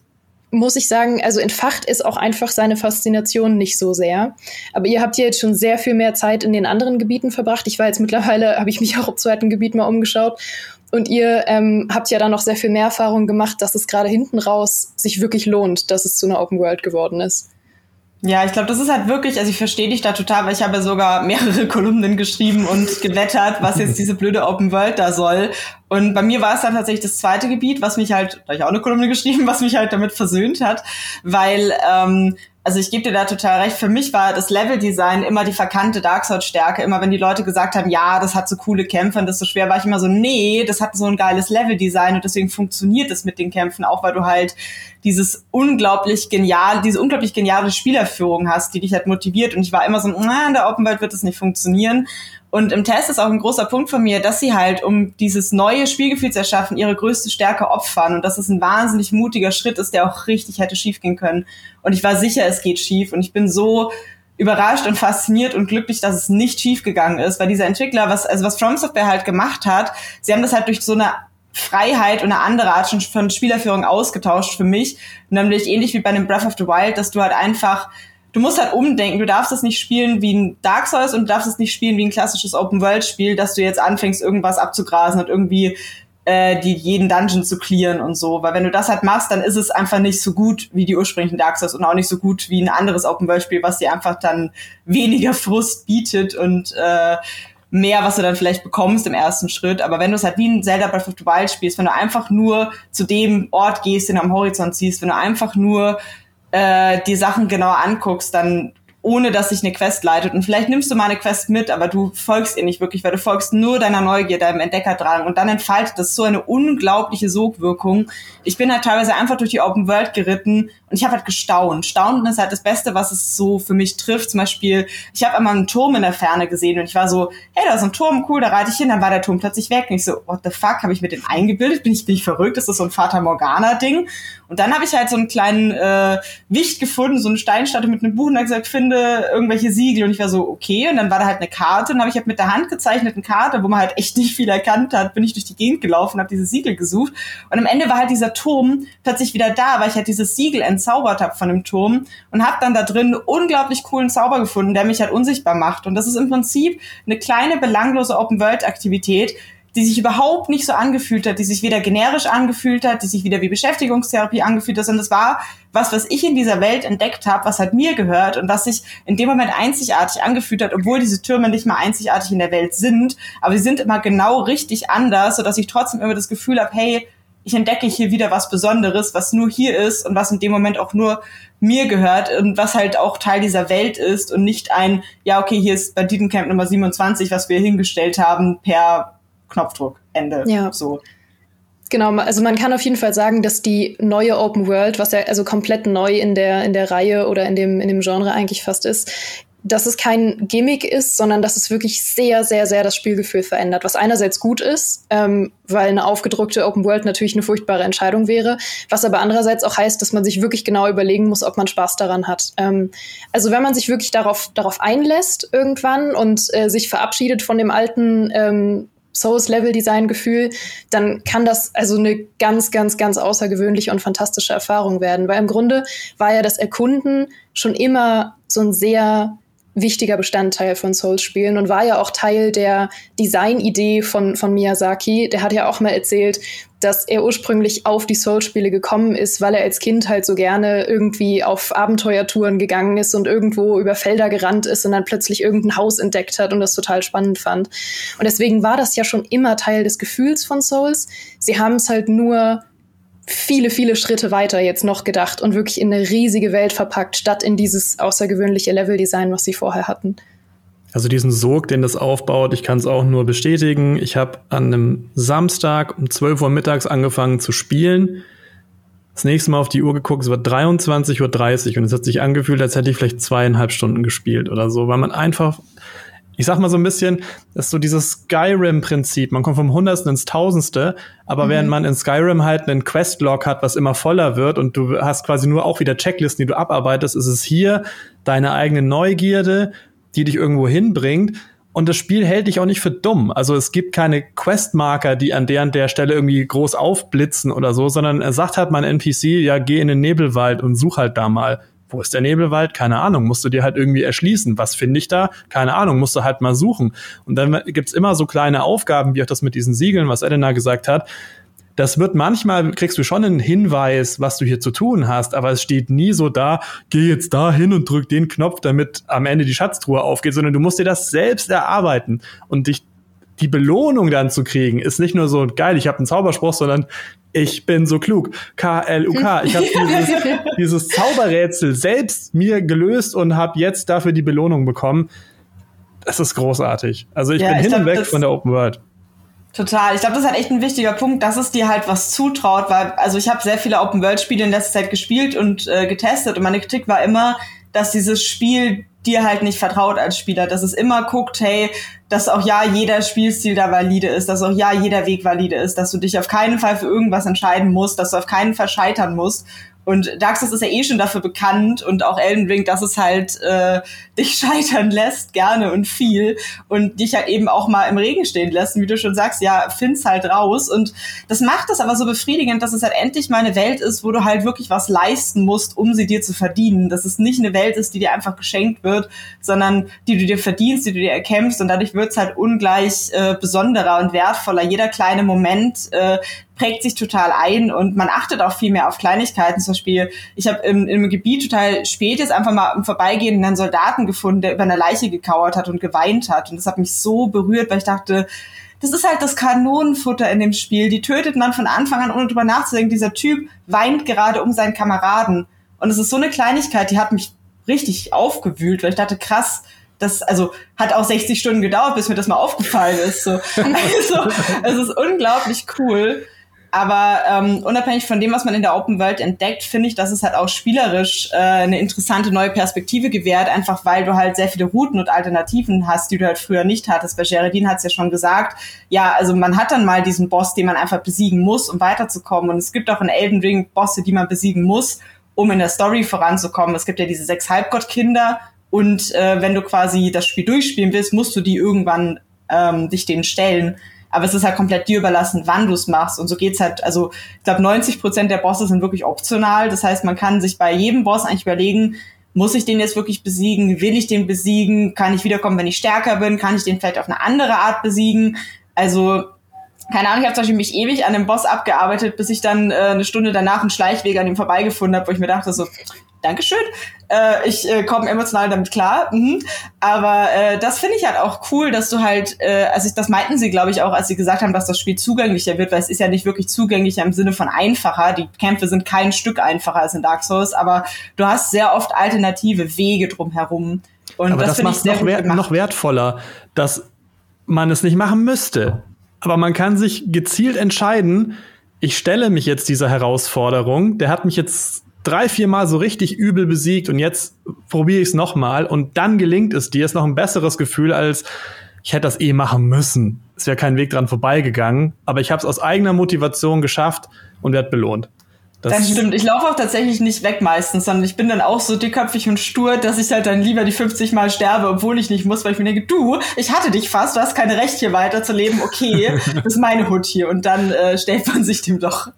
muss ich sagen, also entfacht ist auch einfach seine Faszination nicht so sehr. Aber ihr habt ja jetzt schon sehr viel mehr Zeit in den anderen Gebieten verbracht. Ich war jetzt mittlerweile, (laughs) habe ich mich auch im zweiten Gebiet mal umgeschaut. Und ihr ähm, habt ja dann noch sehr viel mehr Erfahrung gemacht, dass es gerade hinten raus sich wirklich lohnt, dass es zu einer Open World geworden ist. Ja, ich glaube, das ist halt wirklich, also ich verstehe dich da total, weil ich habe sogar mehrere (laughs) Kolumnen geschrieben und geblättert, was jetzt diese blöde Open World da soll. Und bei mir war es dann tatsächlich das zweite Gebiet, was mich halt, da habe ich auch eine Kolumne geschrieben, was mich halt damit versöhnt hat, weil ähm, also ich gebe dir da total recht. Für mich war das Leveldesign immer die verkannte Dark Souls Stärke. Immer wenn die Leute gesagt haben, ja, das hat so coole Kämpfe und das ist so schwer, war ich immer so, nee, das hat so ein geiles Leveldesign und deswegen funktioniert es mit den Kämpfen auch, weil du halt dieses unglaublich genial, diese unglaublich geniale Spielerführung hast, die dich halt motiviert. Und ich war immer so, na, in der Open World wird das nicht funktionieren. Und im Test ist auch ein großer Punkt von mir, dass sie halt, um dieses neue Spielgefühl zu erschaffen, ihre größte Stärke opfern. Und dass es ein wahnsinnig mutiger Schritt ist, der auch richtig hätte schiefgehen können. Und ich war sicher, es geht schief. Und ich bin so überrascht und fasziniert und glücklich, dass es nicht schiefgegangen ist, weil dieser Entwickler, was, also was From Software halt gemacht hat, sie haben das halt durch so eine Freiheit und eine andere Art von Spielerführung ausgetauscht für mich. Nämlich ähnlich wie bei einem Breath of the Wild, dass du halt einfach du musst halt umdenken. Du darfst es nicht spielen wie ein Dark Souls und du darfst es nicht spielen wie ein klassisches Open-World-Spiel, dass du jetzt anfängst, irgendwas abzugrasen und irgendwie äh, die jeden Dungeon zu clearen und so. Weil wenn du das halt machst, dann ist es einfach nicht so gut wie die ursprünglichen Dark Souls und auch nicht so gut wie ein anderes Open-World-Spiel, was dir einfach dann (laughs) weniger Frust bietet und äh, mehr, was du dann vielleicht bekommst im ersten Schritt. Aber wenn du es halt wie ein Zelda Breath of the Wild spielst, wenn du einfach nur zu dem Ort gehst, den du am Horizont siehst, wenn du einfach nur äh, die Sachen genauer anguckst, dann ohne dass sich eine Quest leitet. Und vielleicht nimmst du mal eine Quest mit, aber du folgst ihr nicht wirklich, weil du folgst nur deiner Neugier, deinem Entdeckerdrang. Und dann entfaltet das so eine unglaubliche Sogwirkung. Ich bin halt teilweise einfach durch die Open World geritten und ich habe halt gestaunt. Staunen ist halt das Beste, was es so für mich trifft. Zum Beispiel, ich habe einmal einen Turm in der Ferne gesehen und ich war so, hey, da ist ein Turm, cool, da reite ich hin. Dann war der Turm plötzlich weg. Und ich so, what the fuck, habe ich mir den eingebildet? Bin ich, bin ich verrückt? Ist das so ein Fata Morgana-Ding? Und dann habe ich halt so einen kleinen äh, Wicht gefunden, so eine Steinstatue mit einem Buch und da gesagt, finde irgendwelche Siegel. Und ich war so, okay. Und dann war da halt eine Karte und habe ich halt mit der Hand gezeichneten Karte, wo man halt echt nicht viel erkannt hat, bin ich durch die Gegend gelaufen, habe diese Siegel gesucht. Und am Ende war halt dieser Turm plötzlich wieder da, weil ich halt dieses Siegel entzaubert habe von dem Turm und habe dann da drin unglaublich coolen Zauber gefunden, der mich halt unsichtbar macht. Und das ist im Prinzip eine kleine belanglose Open-World-Aktivität, die sich überhaupt nicht so angefühlt hat, die sich weder generisch angefühlt hat, die sich wieder wie Beschäftigungstherapie angefühlt hat, sondern es war was, was ich in dieser Welt entdeckt habe, was halt mir gehört und was sich in dem Moment einzigartig angefühlt hat, obwohl diese Türme nicht mal einzigartig in der Welt sind, aber sie sind immer genau richtig anders, sodass ich trotzdem immer das Gefühl habe, hey, ich entdecke hier wieder was Besonderes, was nur hier ist und was in dem Moment auch nur mir gehört und was halt auch Teil dieser Welt ist und nicht ein, ja, okay, hier ist Banditencamp Nummer 27, was wir hingestellt haben per Knopfdruck, Ende. Ja. So. Genau, also man kann auf jeden Fall sagen, dass die neue Open World, was ja also komplett neu in der, in der Reihe oder in dem, in dem Genre eigentlich fast ist, dass es kein Gimmick ist, sondern dass es wirklich sehr, sehr, sehr das Spielgefühl verändert. Was einerseits gut ist, ähm, weil eine aufgedrückte Open World natürlich eine furchtbare Entscheidung wäre, was aber andererseits auch heißt, dass man sich wirklich genau überlegen muss, ob man Spaß daran hat. Ähm, also wenn man sich wirklich darauf, darauf einlässt irgendwann und äh, sich verabschiedet von dem alten ähm, Souls-Level-Design-Gefühl, dann kann das also eine ganz, ganz, ganz außergewöhnliche und fantastische Erfahrung werden. Weil im Grunde war ja das Erkunden schon immer so ein sehr wichtiger Bestandteil von Souls-Spielen und war ja auch Teil der Designidee von, von Miyazaki. Der hat ja auch mal erzählt, dass er ursprünglich auf die Souls-Spiele gekommen ist, weil er als Kind halt so gerne irgendwie auf Abenteuertouren gegangen ist und irgendwo über Felder gerannt ist und dann plötzlich irgendein Haus entdeckt hat und das total spannend fand. Und deswegen war das ja schon immer Teil des Gefühls von Souls. Sie haben es halt nur viele, viele Schritte weiter jetzt noch gedacht und wirklich in eine riesige Welt verpackt, statt in dieses außergewöhnliche Leveldesign, was sie vorher hatten. Also diesen Sog, den das aufbaut, ich kann es auch nur bestätigen. Ich habe an einem Samstag um 12 Uhr mittags angefangen zu spielen. Das nächste Mal auf die Uhr geguckt, es war 23.30 Uhr und es hat sich angefühlt, als hätte ich vielleicht zweieinhalb Stunden gespielt oder so, weil man einfach ich sag mal so ein bisschen, das ist so dieses Skyrim-Prinzip. Man kommt vom Hundertsten ins Tausendste, aber mhm. während man in Skyrim halt einen Questlog hat, was immer voller wird und du hast quasi nur auch wieder Checklisten, die du abarbeitest, ist es hier deine eigene Neugierde, die dich irgendwo hinbringt. Und das Spiel hält dich auch nicht für dumm. Also es gibt keine Questmarker, die an der und der Stelle irgendwie groß aufblitzen oder so, sondern er sagt halt mein NPC, ja, geh in den Nebelwald und such halt da mal. Wo ist der Nebelwald? Keine Ahnung. Musst du dir halt irgendwie erschließen. Was finde ich da? Keine Ahnung. Musst du halt mal suchen. Und dann gibt's immer so kleine Aufgaben, wie auch das mit diesen Siegeln, was Elena gesagt hat. Das wird manchmal, kriegst du schon einen Hinweis, was du hier zu tun hast, aber es steht nie so da, geh jetzt da hin und drück den Knopf, damit am Ende die Schatztruhe aufgeht, sondern du musst dir das selbst erarbeiten und dich die Belohnung dann zu kriegen, ist nicht nur so geil, ich habe einen Zauberspruch, sondern ich bin so klug. K-L-U-K. Ich habe dieses, (laughs) dieses Zauberrätsel selbst mir gelöst und habe jetzt dafür die Belohnung bekommen. Das ist großartig. Also ich ja, bin ich hin glaub, und weg von der Open World. Total. Ich glaube, das ist halt echt ein wichtiger Punkt, dass es dir halt was zutraut, weil, also ich habe sehr viele Open-World-Spiele in letzter Zeit gespielt und äh, getestet und meine Kritik war immer, dass dieses Spiel dir halt nicht vertraut als Spieler, dass es immer guckt, hey, dass auch ja jeder Spielstil da valide ist, dass auch ja jeder Weg valide ist, dass du dich auf keinen Fall für irgendwas entscheiden musst, dass du auf keinen Fall scheitern musst und Dark Souls ist ja eh schon dafür bekannt und auch Elden Ring, dass es halt äh, (laughs) dich scheitern lässt, gerne und viel und dich halt eben auch mal im Regen stehen lässt. Und wie du schon sagst, ja, find's halt raus. Und das macht es aber so befriedigend, dass es halt endlich mal eine Welt ist, wo du halt wirklich was leisten musst, um sie dir zu verdienen. Dass es nicht eine Welt ist, die dir einfach geschenkt wird, sondern die du dir verdienst, die du dir erkämpfst. Und dadurch wird's halt ungleich äh, besonderer und wertvoller. Jeder kleine Moment, äh, prägt sich total ein und man achtet auch viel mehr auf Kleinigkeiten. Zum Beispiel, ich habe im, im Gebiet total spät jetzt einfach mal im Vorbeigehen einen Soldaten gefunden, der über eine Leiche gekauert hat und geweint hat. Und das hat mich so berührt, weil ich dachte, das ist halt das Kanonenfutter in dem Spiel. Die tötet man von Anfang an, ohne drüber nachzudenken. Dieser Typ weint gerade um seinen Kameraden. Und es ist so eine Kleinigkeit, die hat mich richtig aufgewühlt, weil ich dachte, krass, das, also, hat auch 60 Stunden gedauert, bis mir das mal aufgefallen ist. So. (laughs) Also, es ist unglaublich cool. Aber ähm, unabhängig von dem, was man in der Open World entdeckt, finde ich, dass es halt auch spielerisch äh, eine interessante neue Perspektive gewährt, einfach weil du halt sehr viele Routen und Alternativen hast, die du halt früher nicht hattest. Bei Geraldine hat es ja schon gesagt, ja, also man hat dann mal diesen Boss, den man einfach besiegen muss, um weiterzukommen. Und es gibt auch in Elden Ring Bosse, die man besiegen muss, um in der Story voranzukommen. Es gibt ja diese sechs Halbgottkinder und äh, wenn du quasi das Spiel durchspielen willst, musst du die irgendwann ähm, dich denen stellen. Aber es ist halt komplett dir überlassen, wann du es machst. Und so geht's halt, also ich glaube, 90 Prozent der Bosse sind wirklich optional. Das heißt, man kann sich bei jedem Boss eigentlich überlegen, muss ich den jetzt wirklich besiegen? Will ich den besiegen? Kann ich wiederkommen, wenn ich stärker bin? Kann ich den vielleicht auf eine andere Art besiegen? Also keine Ahnung, ich habe zum Beispiel mich ewig an dem Boss abgearbeitet, bis ich dann äh, eine Stunde danach einen Schleichweg an ihm vorbeigefunden habe, wo ich mir dachte so, Dankeschön. Äh, ich äh, komme emotional damit klar. Mhm. Aber äh, das finde ich halt auch cool, dass du halt, äh, also ich, das meinten sie, glaube ich, auch, als sie gesagt haben, dass das Spiel zugänglicher wird, weil es ist ja nicht wirklich zugänglicher im Sinne von einfacher. Die Kämpfe sind kein Stück einfacher als in Dark Souls, aber du hast sehr oft alternative Wege drumherum. Und aber das, das macht es noch, wert, noch wertvoller, dass man es nicht machen müsste. Aber man kann sich gezielt entscheiden, ich stelle mich jetzt dieser Herausforderung, der hat mich jetzt drei, vier Mal so richtig übel besiegt und jetzt probiere ich es nochmal und dann gelingt es dir, ist noch ein besseres Gefühl als ich hätte das eh machen müssen. Es wäre kein Weg dran vorbeigegangen, aber ich habe es aus eigener Motivation geschafft und werde belohnt. Das, das stimmt. Ich laufe auch tatsächlich nicht weg meistens, sondern ich bin dann auch so dickköpfig und stur, dass ich halt dann lieber die 50 Mal sterbe, obwohl ich nicht muss, weil ich mir denke, du, ich hatte dich fast, du hast keine Recht hier weiterzuleben, okay, (laughs) das ist meine Hut hier und dann äh, stellt man sich dem doch.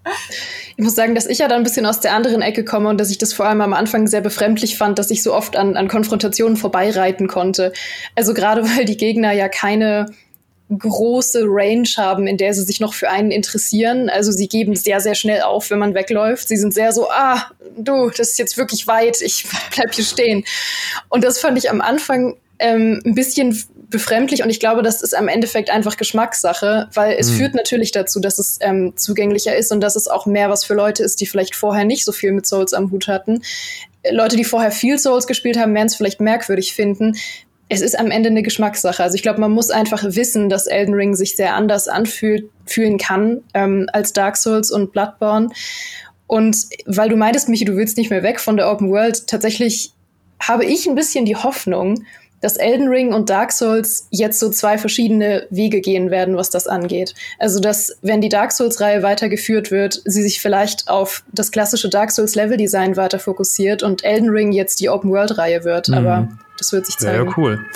Ich muss sagen, dass ich ja dann ein bisschen aus der anderen Ecke komme und dass ich das vor allem am Anfang sehr befremdlich fand, dass ich so oft an, an Konfrontationen vorbeireiten konnte. Also gerade weil die Gegner ja keine große Range haben, in der sie sich noch für einen interessieren. Also sie geben sehr, sehr schnell auf, wenn man wegläuft. Sie sind sehr so, ah, du, das ist jetzt wirklich weit, ich (laughs) bleib hier stehen. Und das fand ich am Anfang ähm, ein bisschen befremdlich und ich glaube, das ist am Endeffekt einfach Geschmackssache, weil es mhm. führt natürlich dazu, dass es ähm, zugänglicher ist und dass es auch mehr was für Leute ist, die vielleicht vorher nicht so viel mit Souls am Hut hatten. Leute, die vorher viel Souls gespielt haben, werden es vielleicht merkwürdig finden es ist am Ende eine Geschmackssache. Also ich glaube, man muss einfach wissen, dass Elden Ring sich sehr anders anfühlen kann ähm, als Dark Souls und Bloodborne. Und weil du meintest, Michi, du willst nicht mehr weg von der Open World, tatsächlich habe ich ein bisschen die Hoffnung, dass Elden Ring und Dark Souls jetzt so zwei verschiedene Wege gehen werden, was das angeht. Also, dass, wenn die Dark Souls-Reihe weitergeführt wird, sie sich vielleicht auf das klassische Dark Souls-Level-Design weiter fokussiert und Elden Ring jetzt die Open-World-Reihe wird. Mhm. Aber das wird sich zeigen. Ja, cool.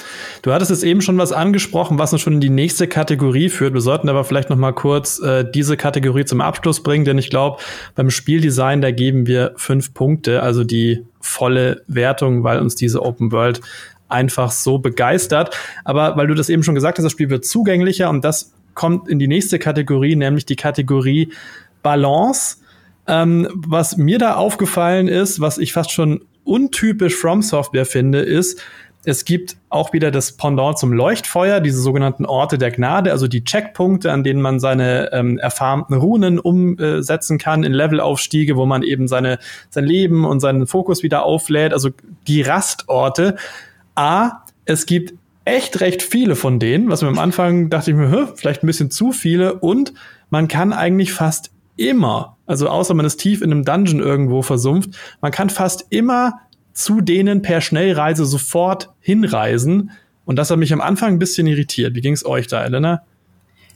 Du hattest jetzt eben schon was angesprochen, was uns schon in die nächste Kategorie führt. Wir sollten aber vielleicht noch mal kurz äh, diese Kategorie zum Abschluss bringen, denn ich glaube, beim Spieldesign, da geben wir fünf Punkte, also die volle Wertung, weil uns diese Open World einfach so begeistert. Aber weil du das eben schon gesagt hast, das Spiel wird zugänglicher und das kommt in die nächste Kategorie, nämlich die Kategorie Balance. Ähm, was mir da aufgefallen ist, was ich fast schon untypisch From Software finde, ist, es gibt auch wieder das Pendant zum Leuchtfeuer, diese sogenannten Orte der Gnade, also die Checkpunkte, an denen man seine ähm, erfarmten Runen umsetzen kann in Levelaufstiege, wo man eben seine, sein Leben und seinen Fokus wieder auflädt, also die Rastorte. A, es gibt echt recht viele von denen, was mir am Anfang dachte ich mir, vielleicht ein bisschen zu viele und man kann eigentlich fast immer, also außer man ist tief in einem Dungeon irgendwo versumpft, man kann fast immer zu denen per Schnellreise sofort hinreisen. Und das hat mich am Anfang ein bisschen irritiert. Wie ging es euch da, Elena?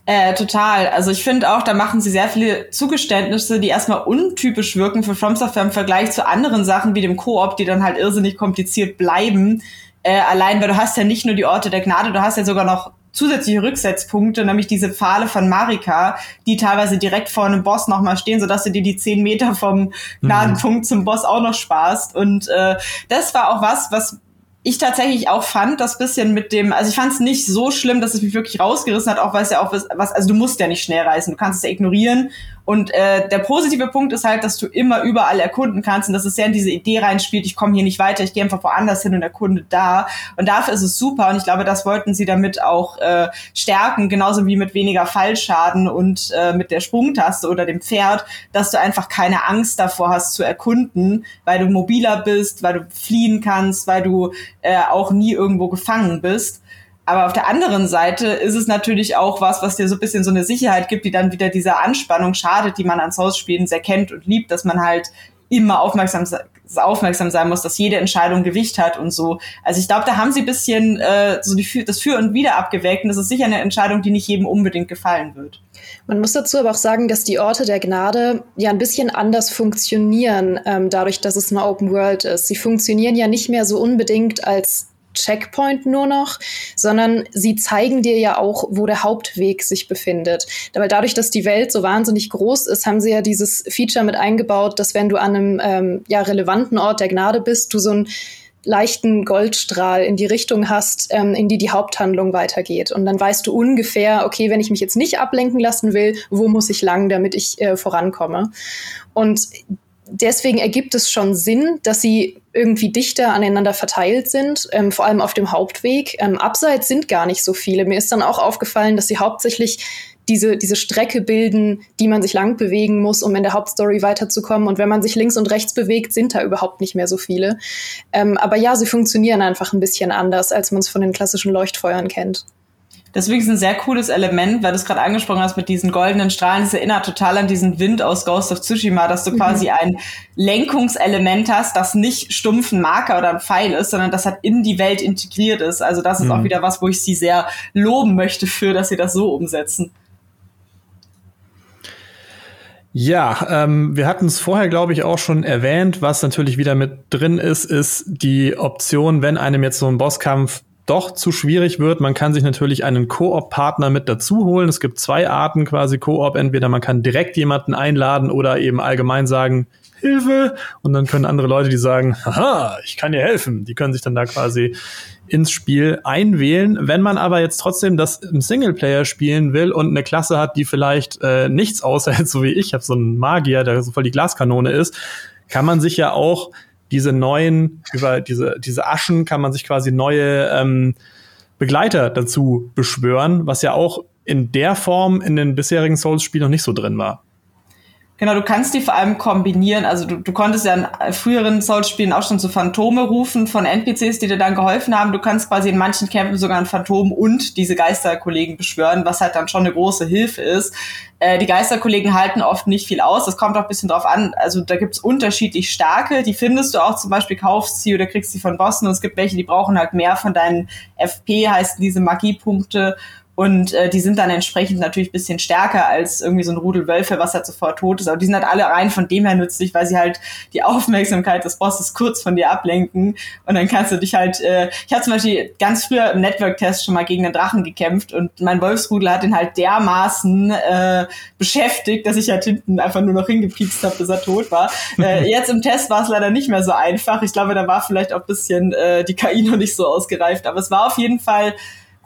Äh, total. Also ich finde auch, da machen sie sehr viele Zugeständnisse, die erstmal untypisch wirken für From Software im Vergleich zu anderen Sachen wie dem Koop, die dann halt irrsinnig kompliziert bleiben. Äh, allein, weil du hast ja nicht nur die Orte der Gnade, du hast ja sogar noch zusätzliche Rücksetzpunkte, nämlich diese Pfahle von Marika, die teilweise direkt vor einem Boss nochmal stehen, sodass du dir die zehn Meter vom Gnadenpunkt mhm. zum Boss auch noch sparst. Und äh, das war auch was, was ich tatsächlich auch fand, das bisschen mit dem, also ich fand es nicht so schlimm, dass es mich wirklich rausgerissen hat, auch weil es ja auch was, also du musst ja nicht schnell reisen, du kannst es ja ignorieren Und äh, der positive Punkt ist halt, dass du immer überall erkunden kannst und dass es sehr in diese Idee reinspielt, ich komme hier nicht weiter, ich gehe einfach woanders hin und erkunde da. Und dafür ist es super und ich glaube, das wollten sie damit auch äh, stärken, genauso wie mit weniger Fallschaden und äh, mit der Sprungtaste oder dem Pferd, dass du einfach keine Angst davor hast zu erkunden, weil du mobiler bist, weil du fliehen kannst, weil du äh, auch nie irgendwo gefangen bist. Aber auf der anderen Seite ist es natürlich auch was, was dir so ein bisschen so eine Sicherheit gibt, die dann wieder dieser Anspannung schadet, die man an Souls-Spielen sehr kennt und liebt, dass man halt immer aufmerksam, aufmerksam sein muss, dass jede Entscheidung Gewicht hat und so. Also ich glaube, da haben sie ein bisschen äh, so die, das Für und Wider abgewägt und das ist sicher eine Entscheidung, die nicht jedem unbedingt gefallen wird. Man muss dazu aber auch sagen, dass die Orte der Gnade ja ein bisschen anders funktionieren, ähm, dadurch, dass es eine Open World ist. Sie funktionieren ja nicht mehr so unbedingt als Checkpoint nur noch, sondern sie zeigen dir ja auch, wo der Hauptweg sich befindet. Weil dadurch, dass die Welt so wahnsinnig groß ist, haben sie ja dieses Feature mit eingebaut, dass wenn du an einem ähm, ja, relevanten Ort der Gnade bist, du so einen leichten Goldstrahl in die Richtung hast, ähm, in die die Haupthandlung weitergeht. Und dann weißt du ungefähr, okay, wenn ich mich jetzt nicht ablenken lassen will, wo muss ich lang, damit ich äh, vorankomme. Und deswegen ergibt es schon Sinn, dass sie irgendwie dichter aneinander verteilt sind, ähm, vor allem auf dem Hauptweg. Ähm, abseits sind gar nicht so viele. Mir ist dann auch aufgefallen, dass sie hauptsächlich diese, diese Strecke bilden, die man sich lang bewegen muss, um in der Hauptstory weiterzukommen. Und wenn man sich links und rechts bewegt, sind da überhaupt nicht mehr so viele. Ähm, aber ja, sie funktionieren einfach ein bisschen anders, als man es von den klassischen Leuchtfeuern kennt. Deswegen ist ein sehr cooles Element, weil du es gerade angesprochen hast mit diesen goldenen Strahlen. Es erinnert total an diesen Wind aus Ghost of Tsushima, dass du mhm. quasi ein Lenkungselement hast, das nicht stumpf ein Marker oder ein Pfeil ist, sondern das halt in die Welt integriert ist. Also das ist mhm. auch wieder was, wo ich sie sehr loben möchte für, dass sie das so umsetzen. Ja, ähm, wir hatten es vorher, glaube ich, auch schon erwähnt. Was natürlich wieder mit drin ist, ist die Option, wenn einem jetzt so ein Bosskampf doch zu schwierig wird. Man kann sich natürlich einen Koop-Partner mit dazu holen. Es gibt zwei Arten quasi Koop. Entweder man kann direkt jemanden einladen oder eben allgemein sagen, Hilfe! Und dann können andere Leute, die sagen, haha, ich kann dir helfen, die können sich dann da quasi ins Spiel einwählen. Wenn man aber jetzt trotzdem das im Singleplayer spielen will und eine Klasse hat, die vielleicht äh, nichts aushält, (laughs) so wie ich, ich habe so einen Magier, der so voll die Glaskanone ist, kann man sich ja auch diese neuen, über diese, diese Aschen kann man sich quasi neue ähm, Begleiter dazu beschwören, was ja auch in der Form in den bisherigen Souls-Spielen noch nicht so drin war. Genau, du kannst die vor allem kombinieren. Also du, du konntest ja in früheren Souls-Spielen auch schon so Phantome rufen von NPCs, die dir dann geholfen haben. Du kannst quasi in manchen Kämpfen sogar ein Phantom und diese Geisterkollegen beschwören, was halt dann schon eine große Hilfe ist. Äh, die Geisterkollegen halten oft nicht viel aus. Das kommt auch ein bisschen drauf an. Also da gibt's unterschiedlich starke. Die findest du auch zum Beispiel, kaufst sie oder kriegst sie von Bossen. Und es gibt welche, die brauchen halt mehr von deinen FP, heißt diese Magiepunkte. Und äh, die sind dann entsprechend natürlich bisschen stärker als irgendwie so ein Rudel Wölfe, was halt sofort tot ist. Aber die sind halt alle rein von dem her nützlich, weil sie halt die Aufmerksamkeit des Bosses kurz von dir ablenken. Und dann kannst du dich halt, äh, ich habe zum Beispiel ganz früher im Network-Test schon mal gegen einen Drachen gekämpft und mein Wolfsrudel hat den halt dermaßen äh, beschäftigt, dass ich halt hinten einfach nur noch hingepiepst habe, bis er tot war. (laughs) äh, jetzt im Test war es leider nicht mehr so einfach. Ich glaube, da war vielleicht auch bisschen äh, die KI noch nicht so ausgereift. Aber es war auf jeden Fall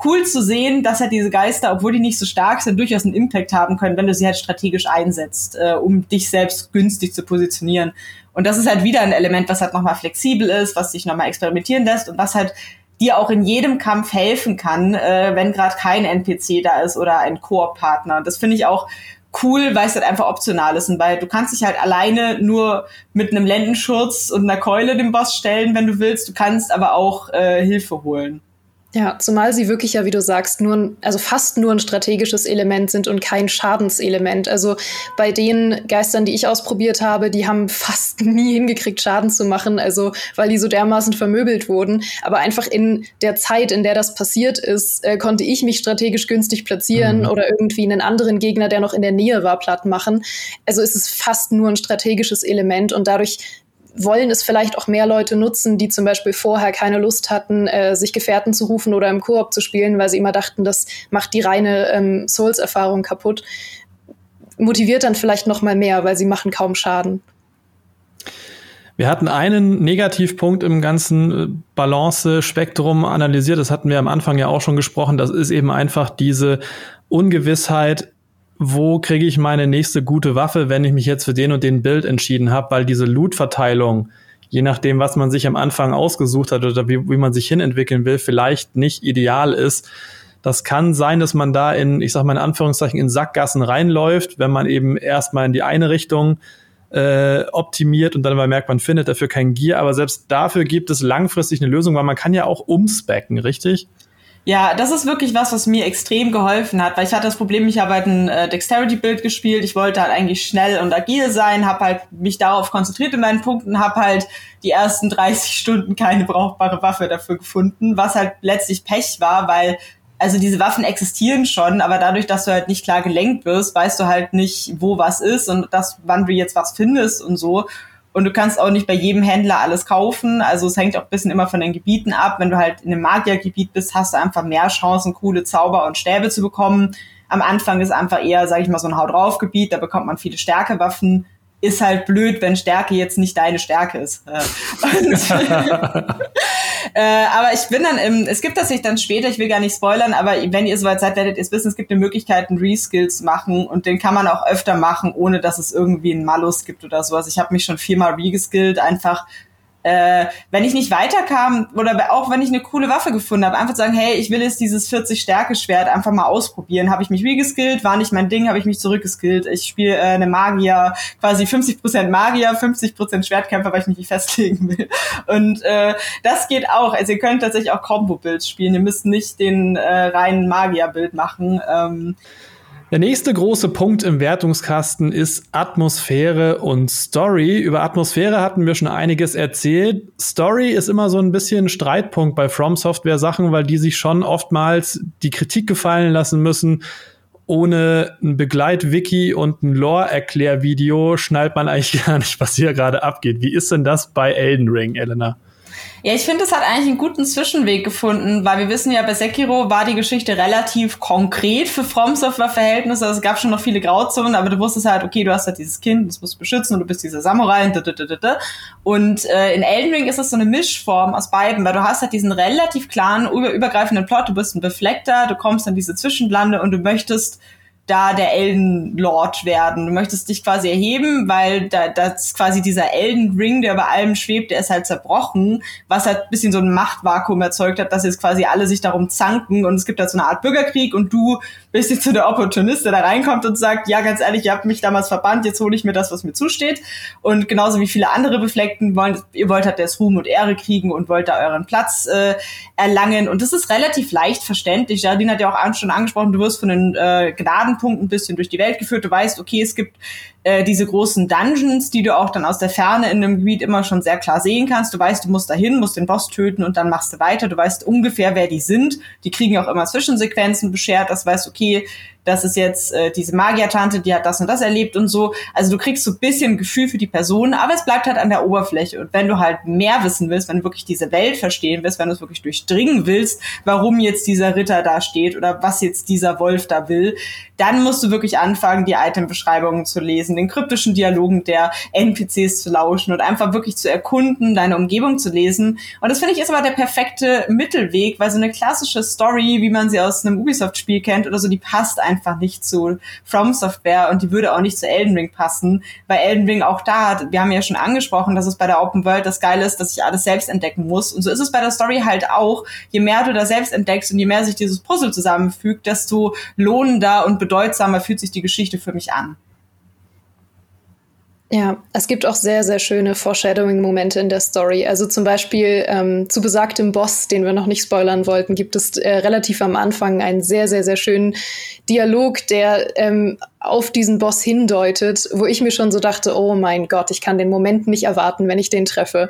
cool zu sehen, dass halt diese Geister, obwohl die nicht so stark sind, durchaus einen Impact haben können, wenn du sie halt strategisch einsetzt, äh, um dich selbst günstig zu positionieren. Und das ist halt wieder ein Element, was halt nochmal flexibel ist, was dich nochmal experimentieren lässt und was halt dir auch in jedem Kampf helfen kann, äh, wenn gerade kein NPC da ist oder ein Koop-Partner. Das finde ich auch cool, weil es halt einfach optional ist. Und weil du kannst dich halt alleine nur mit einem Lendenschurz und einer Keule dem Boss stellen, wenn du willst. Du kannst aber auch äh, Hilfe holen. Ja, zumal sie wirklich ja, wie du sagst, nur ein, also fast nur ein strategisches Element sind und kein Schadenselement. Also bei den Geistern, die ich ausprobiert habe, die haben fast (laughs) nie hingekriegt, Schaden zu machen, also weil die so dermaßen vermöbelt wurden. Aber einfach in der Zeit, in der das passiert ist, äh, konnte ich mich strategisch günstig platzieren mhm. oder irgendwie einen anderen Gegner, der noch in der Nähe war, platt machen. Also es ist fast nur ein strategisches Element und dadurch wollen es vielleicht auch mehr Leute nutzen, die zum Beispiel vorher keine Lust hatten, äh, sich Gefährten zu rufen oder im Koop zu spielen, weil sie immer dachten, das macht die reine ähm, Souls-Erfahrung kaputt. Motiviert dann vielleicht noch mal mehr, weil sie machen kaum Schaden. Wir hatten einen Negativpunkt im ganzen äh, Balance-Spektrum analysiert. Das hatten wir am Anfang ja auch schon gesprochen. Das ist eben einfach diese Ungewissheit, wo kriege ich meine nächste gute Waffe, wenn ich mich jetzt für den und den Bild entschieden habe, weil diese Loot-Verteilung, je nachdem, was man sich am Anfang ausgesucht hat oder wie, wie man sich hinentwickeln will, vielleicht nicht ideal ist. Das kann sein, dass man da in, ich sag mal in Anführungszeichen, in Sackgassen reinläuft, wenn man eben erstmal in die eine Richtung äh, optimiert und dann merkt, man findet dafür kein Gear. Aber selbst dafür gibt es langfristig eine Lösung, weil man kann ja auch umspecken, richtig? Ja, das ist wirklich was, was mir extrem geholfen hat, weil ich hatte das Problem, ich habe halt ein äh, Dexterity-Bild gespielt, ich wollte halt eigentlich schnell und agil sein, habe halt mich darauf konzentriert in meinen Punkten, habe halt die ersten 30 (laughs) Stunden keine brauchbare Waffe dafür gefunden, was halt letztlich Pech war, weil also diese Waffen existieren schon, aber dadurch, dass du halt nicht klar gelenkt wirst, weißt du halt nicht, wo was ist und das, wann du jetzt was findest und so. Und du kannst auch nicht bei jedem Händler alles kaufen. Also es hängt auch ein bisschen immer von den Gebieten ab. Wenn du halt in einem Magiergebiet bist, hast du einfach mehr Chancen, coole Zauber und Stäbe zu bekommen. Am Anfang ist einfach eher, sag ich mal, so ein Haut drauf Gebiet. Da bekommt man viele Stärkewaffen ist halt blöd, wenn Stärke jetzt nicht deine Stärke ist. Äh, und, (laughs) äh, aber ich bin dann im, es gibt das sich dann später, ich will gar nicht spoilern, aber wenn ihr soweit seid, werdet ihr es wissen, es gibt eine Möglichkeit, einen Reskills machen und den kann man auch öfter machen, ohne dass es irgendwie einen Malus gibt oder sowas. Ich habe mich schon viermal regeskillt, einfach äh, wenn ich nicht weiterkam oder auch wenn ich eine coole Waffe gefunden habe, einfach sagen, hey, ich will jetzt dieses 40 Stärke Schwert einfach mal ausprobieren. Habe ich mich regeskillt, war nicht mein Ding, habe ich mich zurückgeskillt. Ich spiele äh, eine Magier, quasi 50% Magier, 50% Schwertkämpfer, weil ich mich nicht (laughs) festlegen will. Und äh, das geht auch. Also ihr könnt tatsächlich auch Combo-Builds spielen. Ihr müsst nicht den äh, reinen Magier-Bild machen. Ähm, der nächste große Punkt im Wertungskasten ist Atmosphäre und Story. Über Atmosphäre hatten wir schon einiges erzählt. Story ist immer so ein bisschen Streitpunkt bei From Software Sachen, weil die sich schon oftmals die Kritik gefallen lassen müssen. Ohne ein Begleit-Wiki und ein Lore-Erklärvideo schnallt man eigentlich (laughs) gar nicht, was hier gerade abgeht. Wie ist denn das bei Elden Ring, Elena? Ja, ich finde, es hat eigentlich einen guten Zwischenweg gefunden, weil wir wissen ja, bei Sekiro war die Geschichte relativ konkret für From Software-Verhältnisse. Also es gab schon noch viele Grauzonen, aber du wusstest halt, okay, du hast halt dieses Kind, das musst du beschützen und du bist dieser Samurai. Und äh, in Elden Ring ist es so eine Mischform aus beiden, weil du hast halt diesen relativ klaren, über übergreifenden Plot. Du bist ein Befleckter, du kommst an diese Zwischenlande und du möchtest da der Elden Lord werden. Du möchtest dich quasi erheben, weil da das quasi dieser Elden Ring, der über allem schwebt, der ist halt zerbrochen, was halt bisschen so ein Machtvakuum erzeugt hat, dass jetzt quasi alle sich darum zanken und es gibt halt so eine Art Bürgerkrieg und du bist jetzt so der Opportunist, der da reinkommt und sagt, ja, ganz ehrlich, ihr habt mich damals verbannt, jetzt hole ich mir das, was mir zusteht. Und genauso wie viele andere Befleckten wollen, ihr wollt halt das Ruhm und Ehre kriegen und wollt da euren Platz äh, erlangen. Und das ist relativ leicht verständlich. Jardine hat ja auch schon angesprochen, du wirst von den äh, Gnaden Punkt ein bisschen durch die Welt geführt. Du weißt, okay, es gibt äh, diese großen Dungeons, die du auch dann aus der Ferne in einem Gebiet immer schon sehr klar sehen kannst. Du weißt, du musst dahin, musst den Boss töten und dann machst du weiter. Du weißt ungefähr, wer die sind. Die kriegen auch immer Zwischensequenzen beschert, das weißt, okay, das ist jetzt äh, diese Magiertante, die hat das und das erlebt und so. Also du kriegst so ein bisschen Gefühl für die Person, aber es bleibt halt an der Oberfläche. Und wenn du halt mehr wissen willst, wenn du wirklich diese Welt verstehen willst, wenn du es wirklich durchdringen willst, warum jetzt dieser Ritter da steht oder was jetzt dieser Wolf da will, dann musst du wirklich anfangen, die Itembeschreibungen zu lesen, den kryptischen Dialogen der NPCs zu lauschen und einfach wirklich zu erkunden, deine Umgebung zu lesen. Und das finde ich ist aber der perfekte Mittelweg, weil so eine klassische Story, wie man sie aus einem Ubisoft-Spiel kennt oder so, die passt einfach nicht zu From Software und die würde auch nicht zu Elden Ring passen, weil Elden Ring auch da hat, wir haben ja schon angesprochen, dass es bei der Open World das Geile ist, dass ich alles selbst entdecken muss. Und so ist es bei der Story halt auch. Je mehr du da selbst entdeckst und je mehr sich dieses Puzzle zusammenfügt, desto lohnender und bedeutsamer fühlt sich die Geschichte für mich an. Ja, es gibt auch sehr, sehr schöne Foreshadowing-Momente in der Story. Also zum Beispiel ähm, zu besagtem Boss, den wir noch nicht spoilern wollten, gibt es äh, relativ am Anfang einen sehr, sehr, sehr schönen Dialog, der ähm, auf diesen Boss hindeutet, wo ich mir schon so dachte, oh mein Gott, ich kann den Moment nicht erwarten, wenn ich den treffe.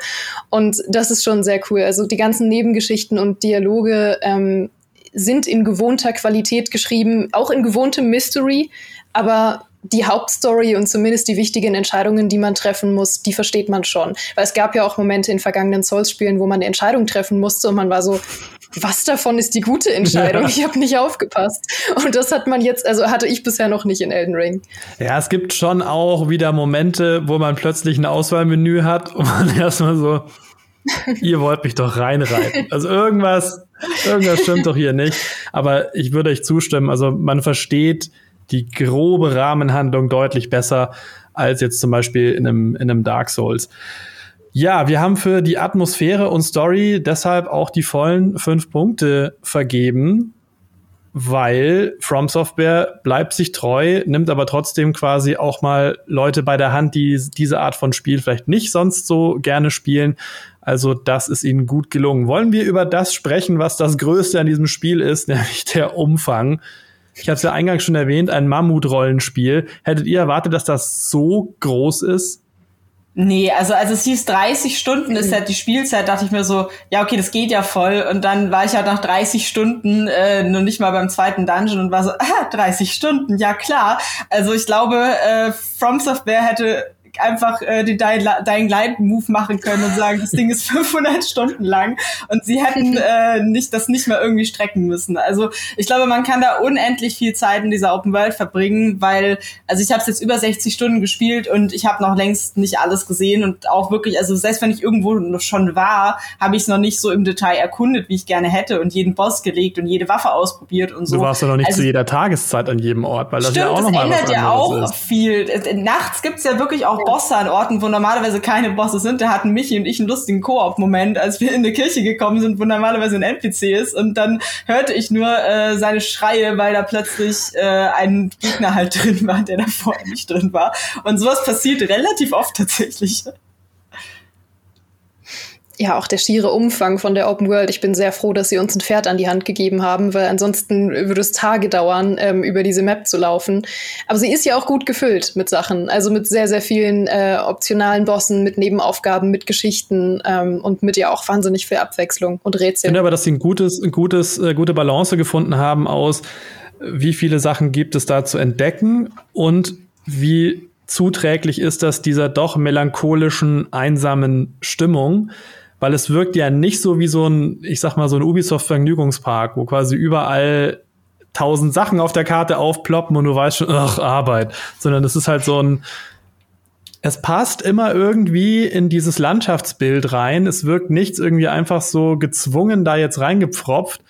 Und das ist schon sehr cool. Also die ganzen Nebengeschichten und Dialoge ähm, sind in gewohnter Qualität geschrieben, auch in gewohntem Mystery, aber die Hauptstory und zumindest die wichtigen Entscheidungen, die man treffen muss, die versteht man schon. Weil es gab ja auch Momente in vergangenen Souls-Spielen, wo man eine Entscheidung treffen musste und man war so, was davon ist die gute Entscheidung? Ja. Ich habe nicht aufgepasst. Und das hat man jetzt, also hatte ich bisher noch nicht in Elden Ring. Ja, es gibt schon auch wieder Momente, wo man plötzlich ein Auswahlmenü hat und man (laughs) erstmal so, ihr wollt mich doch reinreiten. Also irgendwas, irgendwas stimmt doch hier nicht. Aber ich würde euch zustimmen. Also man versteht die grobe Rahmenhandlung deutlich besser als jetzt zum Beispiel in einem, in einem Dark Souls. Ja, wir haben für die Atmosphäre und Story deshalb auch die vollen fünf Punkte vergeben, weil From Software bleibt sich treu, nimmt aber trotzdem quasi auch mal Leute bei der Hand, die diese Art von Spiel vielleicht nicht sonst so gerne spielen. Also das ist ihnen gut gelungen. Wollen wir über das sprechen, was das Größte an diesem Spiel ist, (laughs) nämlich der Umfang. Ich habe es ja eingangs schon erwähnt, ein Mammutrollenspiel. Hättet ihr erwartet, dass das so groß ist? Nee, also als es hieß 30 Stunden ist halt die Spielzeit, dachte ich mir so, ja okay, das geht ja voll. Und dann war ich halt nach 30 Stunden äh, noch nicht mal beim zweiten Dungeon und war so, ah, 30 Stunden, ja klar. Also ich glaube, äh, From Software hätte einfach äh, den Dying Light Move machen können und sagen, das Ding ist (laughs) 500 Stunden lang und sie hätten äh, nicht das nicht mehr irgendwie strecken müssen. Also ich glaube, man kann da unendlich viel Zeit in dieser Open World verbringen, weil also ich habe es jetzt über 60 Stunden gespielt und ich habe noch längst nicht alles gesehen und auch wirklich, also selbst wenn ich irgendwo schon war, habe ich es noch nicht so im Detail erkundet, wie ich gerne hätte und jeden Boss gelegt und jede Waffe ausprobiert und so. Du warst ja noch nicht also, zu jeder Tageszeit an jedem Ort, weil das stimmt, ja auch noch mal was ja auch ist. viel. Nachts gibt's ja wirklich auch Bosse an Orten, wo normalerweise keine Bosse sind. Da hatten Michi und ich einen lustigen Koop-Moment, als wir in eine Kirche gekommen sind, wo normalerweise ein NPC ist. Und dann hörte ich nur äh, seine Schreie, weil da plötzlich äh, ein Gegner halt (laughs) drin war, der da vorher nicht drin war. Und sowas passiert relativ oft tatsächlich ja, auch der schiere Umfang von der Open World. Ich bin sehr froh, dass sie uns ein Pferd an die Hand gegeben haben, weil ansonsten würde es Tage dauern, ähm, über diese Map zu laufen. Aber sie ist ja auch gut gefüllt mit Sachen, also mit sehr, sehr vielen äh, optionalen Bossen, mit Nebenaufgaben, mit Geschichten ähm, und mit ja auch wahnsinnig viel Abwechslung und Rätsel. Ich finde aber, dass sie ein gutes, ein gutes, äh, gute Balance gefunden haben aus, wie viele Sachen gibt es da zu entdecken und wie zuträglich ist das dieser doch melancholischen, einsamen Stimmung weil es wirkt ja nicht so wie so ein, ich sag mal, so ein Ubisoft-Vergnügungspark, wo quasi überall tausend Sachen auf der Karte aufploppen und du weißt schon, ach, Arbeit, sondern es ist halt so ein, es passt immer irgendwie in dieses Landschaftsbild rein. Es wirkt nichts irgendwie einfach so gezwungen da jetzt reingepfropft.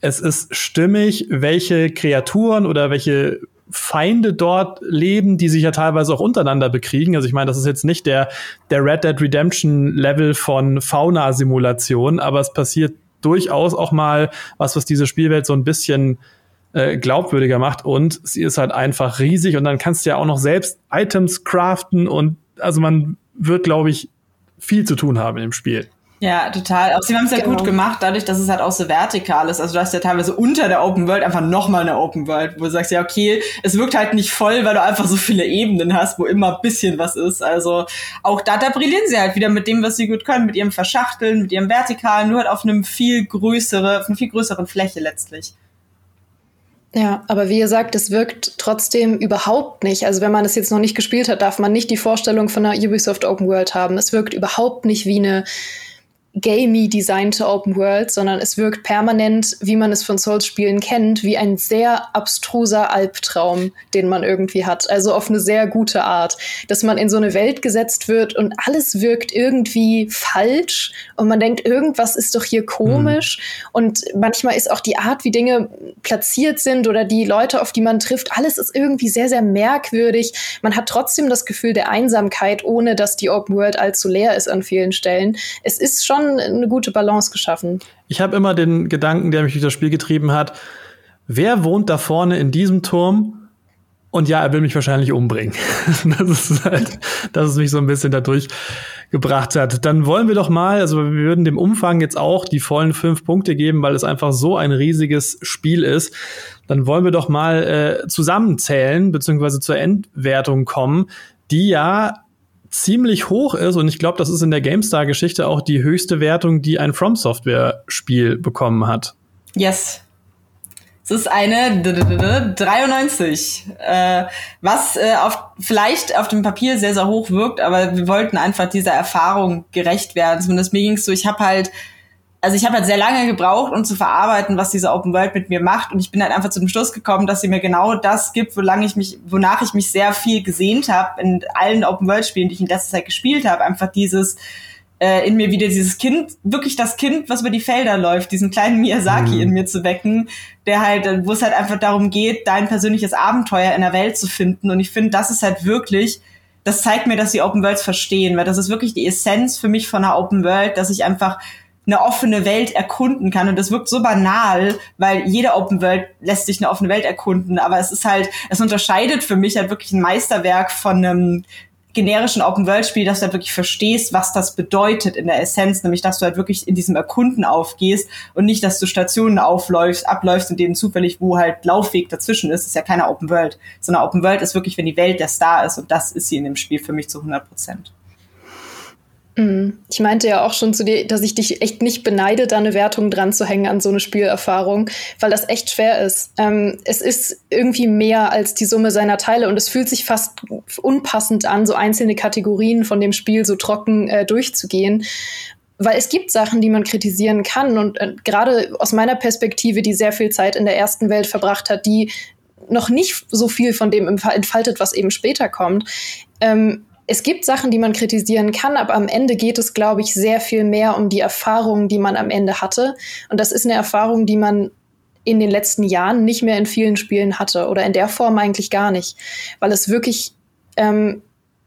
Es ist stimmig, welche Kreaturen oder welche Feinde dort leben, die sich ja teilweise auch untereinander bekriegen. Also ich meine, das ist jetzt nicht der, der Red Dead Redemption Level von Fauna-Simulation, aber es passiert durchaus auch mal was, was diese Spielwelt so ein bisschen äh, glaubwürdiger macht und sie ist halt einfach riesig und dann kannst du ja auch noch selbst Items craften und also man wird, glaube ich, viel zu tun haben im Spiel. Ja, total. Auch sie haben es ja genau. gut gemacht, dadurch, dass es halt auch so vertikal ist. Also du hast ja teilweise unter der Open World einfach nochmal eine Open World, wo du sagst, ja, okay, es wirkt halt nicht voll, weil du einfach so viele Ebenen hast, wo immer ein bisschen was ist. Also auch da, da brillieren sie halt wieder mit dem, was sie gut können, mit ihrem Verschachteln, mit ihrem Vertikalen, nur halt auf einem viel größere, auf einer viel größeren Fläche letztlich. Ja, aber wie ihr sagt, es wirkt trotzdem überhaupt nicht. Also wenn man es jetzt noch nicht gespielt hat, darf man nicht die Vorstellung von einer Ubisoft Open World haben. Es wirkt überhaupt nicht wie eine gamey designte Open World, sondern es wirkt permanent, wie man es von Souls-Spielen kennt, wie ein sehr abstruser Albtraum, den man irgendwie hat. Also auf eine sehr gute Art, dass man in so eine Welt gesetzt wird und alles wirkt irgendwie falsch und man denkt, irgendwas ist doch hier komisch. Mhm. Und manchmal ist auch die Art, wie Dinge platziert sind oder die Leute, auf die man trifft, alles ist irgendwie sehr, sehr merkwürdig. Man hat trotzdem das Gefühl der Einsamkeit, ohne dass die Open World allzu leer ist an vielen Stellen. Es ist schon schon eine gute Balance geschaffen. Ich habe immer den Gedanken, der mich durch das Spiel getrieben hat, wer wohnt da vorne in diesem Turm? Und ja, er will mich wahrscheinlich umbringen. (laughs) das ist halt, dass es mich so ein bisschen dadurch gebracht hat. Dann wollen wir doch mal, also wir würden dem Umfang jetzt auch die vollen fünf Punkte geben, weil es einfach so ein riesiges Spiel ist. Dann wollen wir doch mal äh, zusammenzählen, beziehungsweise zur Endwertung kommen, die ja ziemlich hoch ist und ich glaube, das ist in der GameStar-Geschichte auch die höchste Wertung, die ein From Software-Spiel bekommen hat. Yes. Es ist eine 93, äh, was äh, auf, vielleicht auf dem Papier sehr, sehr hoch wirkt, aber wir wollten einfach dieser Erfahrung gerecht werden. Zumindest mir ging es so, ich habe halt also ich habe halt sehr lange gebraucht, um zu verarbeiten, was diese Open World mit mir macht. Und ich bin halt einfach zu dem Schluss gekommen, dass sie mir genau das gibt, wolang ich mich, wonach ich mich sehr viel gesehnt habe in allen Open World Spielen, die ich in letzter Zeit gespielt habe. Einfach dieses äh, in mir wieder dieses Kind, wirklich das Kind, was über die Felder läuft, diesen kleinen Miyazaki mhm. in mir zu wecken, der halt, wo es halt einfach darum geht, dein persönliches Abenteuer in der Welt zu finden. Und ich finde, das ist halt wirklich, das zeigt mir, dass die Open Worlds verstehen, weil das ist wirklich die Essenz für mich von einer Open World, dass ich einfach eine offene Welt erkunden kann. Und das wirkt so banal, weil jede Open World lässt sich eine offene Welt erkunden. Aber es ist halt, es unterscheidet für mich halt wirklich ein Meisterwerk von einem generischen Open-World-Spiel, dass du halt wirklich verstehst, was das bedeutet in der Essenz, nämlich dass du halt wirklich in diesem Erkunden aufgehst und nicht, dass du Stationen aufläufst, abläufst, in denen zufällig, wo halt Laufweg dazwischen ist, das ist ja keine Open World. Sondern Open World ist wirklich, wenn die Welt der Star ist und das ist sie in dem Spiel für mich zu 100 Prozent. Mhm. Ich meinte ja auch schon zu dir, dass ich dich echt nicht beneide, da eine Wertung dran zu hängen an so eine Spielerfahrung, weil das echt schwer ist. Ähm, es ist irgendwie mehr als die Summe seiner Teile und es fühlt sich fast unpassend an, so einzelne Kategorien von dem Spiel so trocken äh, durchzugehen. Weil es gibt Sachen, die man kritisieren kann und äh, gerade aus meiner Perspektive, die sehr viel Zeit in der ersten Welt verbracht hat, die noch nicht so viel von dem entfaltet, was eben später kommt. Ähm, es gibt Sachen, die man kritisieren kann, aber am Ende geht es, glaube ich, sehr viel mehr um die Erfahrung, die man am Ende hatte. Und das ist eine Erfahrung, die man in den letzten Jahren nicht mehr in vielen Spielen hatte oder in der Form eigentlich gar nicht, weil es wirklich ähm,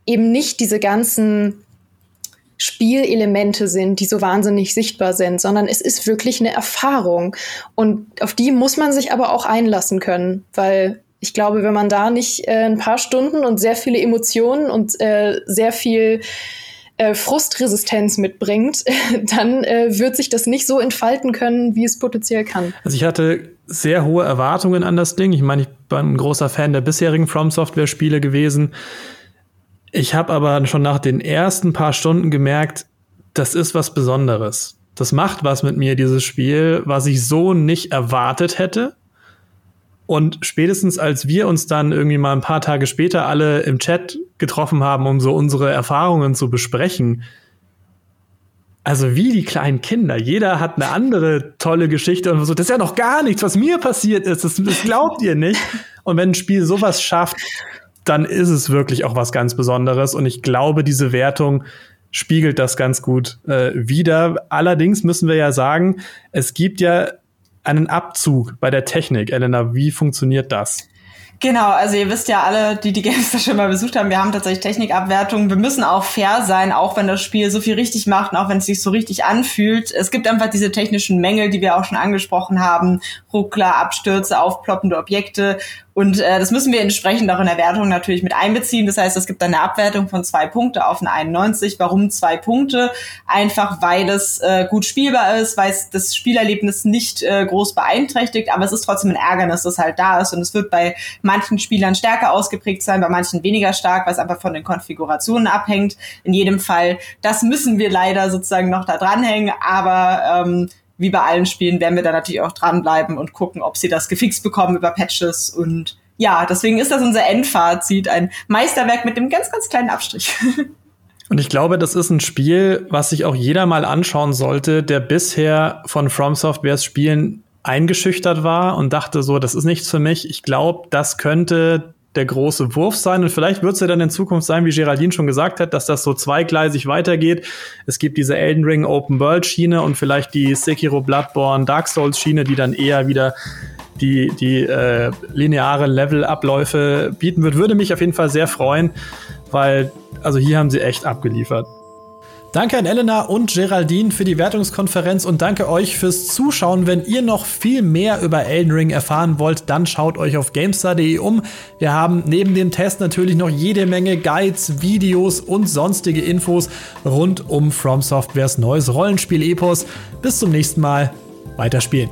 eben nicht diese ganzen Spielelemente sind, die so wahnsinnig sichtbar sind, sondern es ist wirklich eine Erfahrung. Und auf die muss man sich aber auch einlassen können, weil ich glaube, wenn man da nicht äh, ein paar Stunden und sehr viele Emotionen und äh, sehr viel äh, Frustresistenz mitbringt, (laughs) dann äh, wird sich das nicht so entfalten können, wie es potenziell kann. Also ich hatte sehr hohe Erwartungen an das Ding. Ich meine, ich bin ein großer Fan der bisherigen From Software Spiele gewesen. Ich habe aber schon nach den ersten paar Stunden gemerkt, das ist was Besonderes. Das macht was mit mir, dieses Spiel, was ich so nicht erwartet hätte. Und spätestens als wir uns dann irgendwie mal ein paar Tage später alle im Chat getroffen haben, um so unsere Erfahrungen zu besprechen, also wie die kleinen Kinder. Jeder hat eine andere tolle Geschichte und so. Das ist ja noch gar nichts, was mir passiert ist. Das, das glaubt ihr nicht. Und wenn ein Spiel sowas schafft, dann ist es wirklich auch was ganz Besonderes. Und ich glaube, diese Wertung spiegelt das ganz gut äh, wider. Allerdings müssen wir ja sagen, es gibt ja einen Abzug bei der Technik. Elena, wie funktioniert das? Genau, also ihr wisst ja alle, die die Gamester schon mal besucht haben, wir haben tatsächlich Technikabwertungen. Wir müssen auch fair sein, auch wenn das Spiel so viel richtig macht und auch wenn es sich so richtig anfühlt. Es gibt einfach diese technischen Mängel, die wir auch schon angesprochen haben. Ruckler, Abstürze, aufploppende Objekte. Und äh, das müssen wir entsprechend auch in der Wertung natürlich mit einbeziehen. Das heißt, es gibt eine Abwertung von zwei Punkte auf eine 91. Warum zwei Punkte? Einfach, weil es äh, gut spielbar ist, weil es das Spielerlebnis nicht äh, groß beeinträchtigt, aber es ist trotzdem ein Ärgernis, das halt da ist. Und es wird bei manchen Spielern stärker ausgeprägt sein, bei manchen weniger stark, es einfach von den Konfigurationen abhängt. In jedem Fall, das müssen wir leider sozusagen noch da dranhängen, aber ähm, wie bei allen Spielen werden wir da natürlich auch dranbleiben und gucken, ob sie das gefixt bekommen über Patches und ja, deswegen ist das unser Endfazit, ein Meisterwerk mit einem ganz, ganz kleinen Abstrich. (laughs) Und ich glaube, das ist ein Spiel, was sich auch jeder mal anschauen sollte, der bisher von From Softwares Spielen eingeschüchtert war und dachte so, das ist nichts für mich. Ich glaube, das könnte der große Wurf sein. Und vielleicht wird es ja dann in Zukunft sein, wie Geraldine schon gesagt hat, dass das so zweigleisig weitergeht. Es gibt diese Elden Ring Open World Schiene und vielleicht die Sekiro Bloodborne Dark Souls Schiene, die dann eher wieder die, die äh, lineare Levelabläufe bieten wird. Würde mich auf jeden Fall sehr freuen, weil also hier haben sie echt abgeliefert. Danke an Elena und Geraldine für die Wertungskonferenz und danke euch fürs Zuschauen. Wenn ihr noch viel mehr über Elden Ring erfahren wollt, dann schaut euch auf GameStar.de um. Wir haben neben dem Test natürlich noch jede Menge Guides, Videos und sonstige Infos rund um From Softwares neues Rollenspiel-Epos. Bis zum nächsten Mal. Weiterspielen.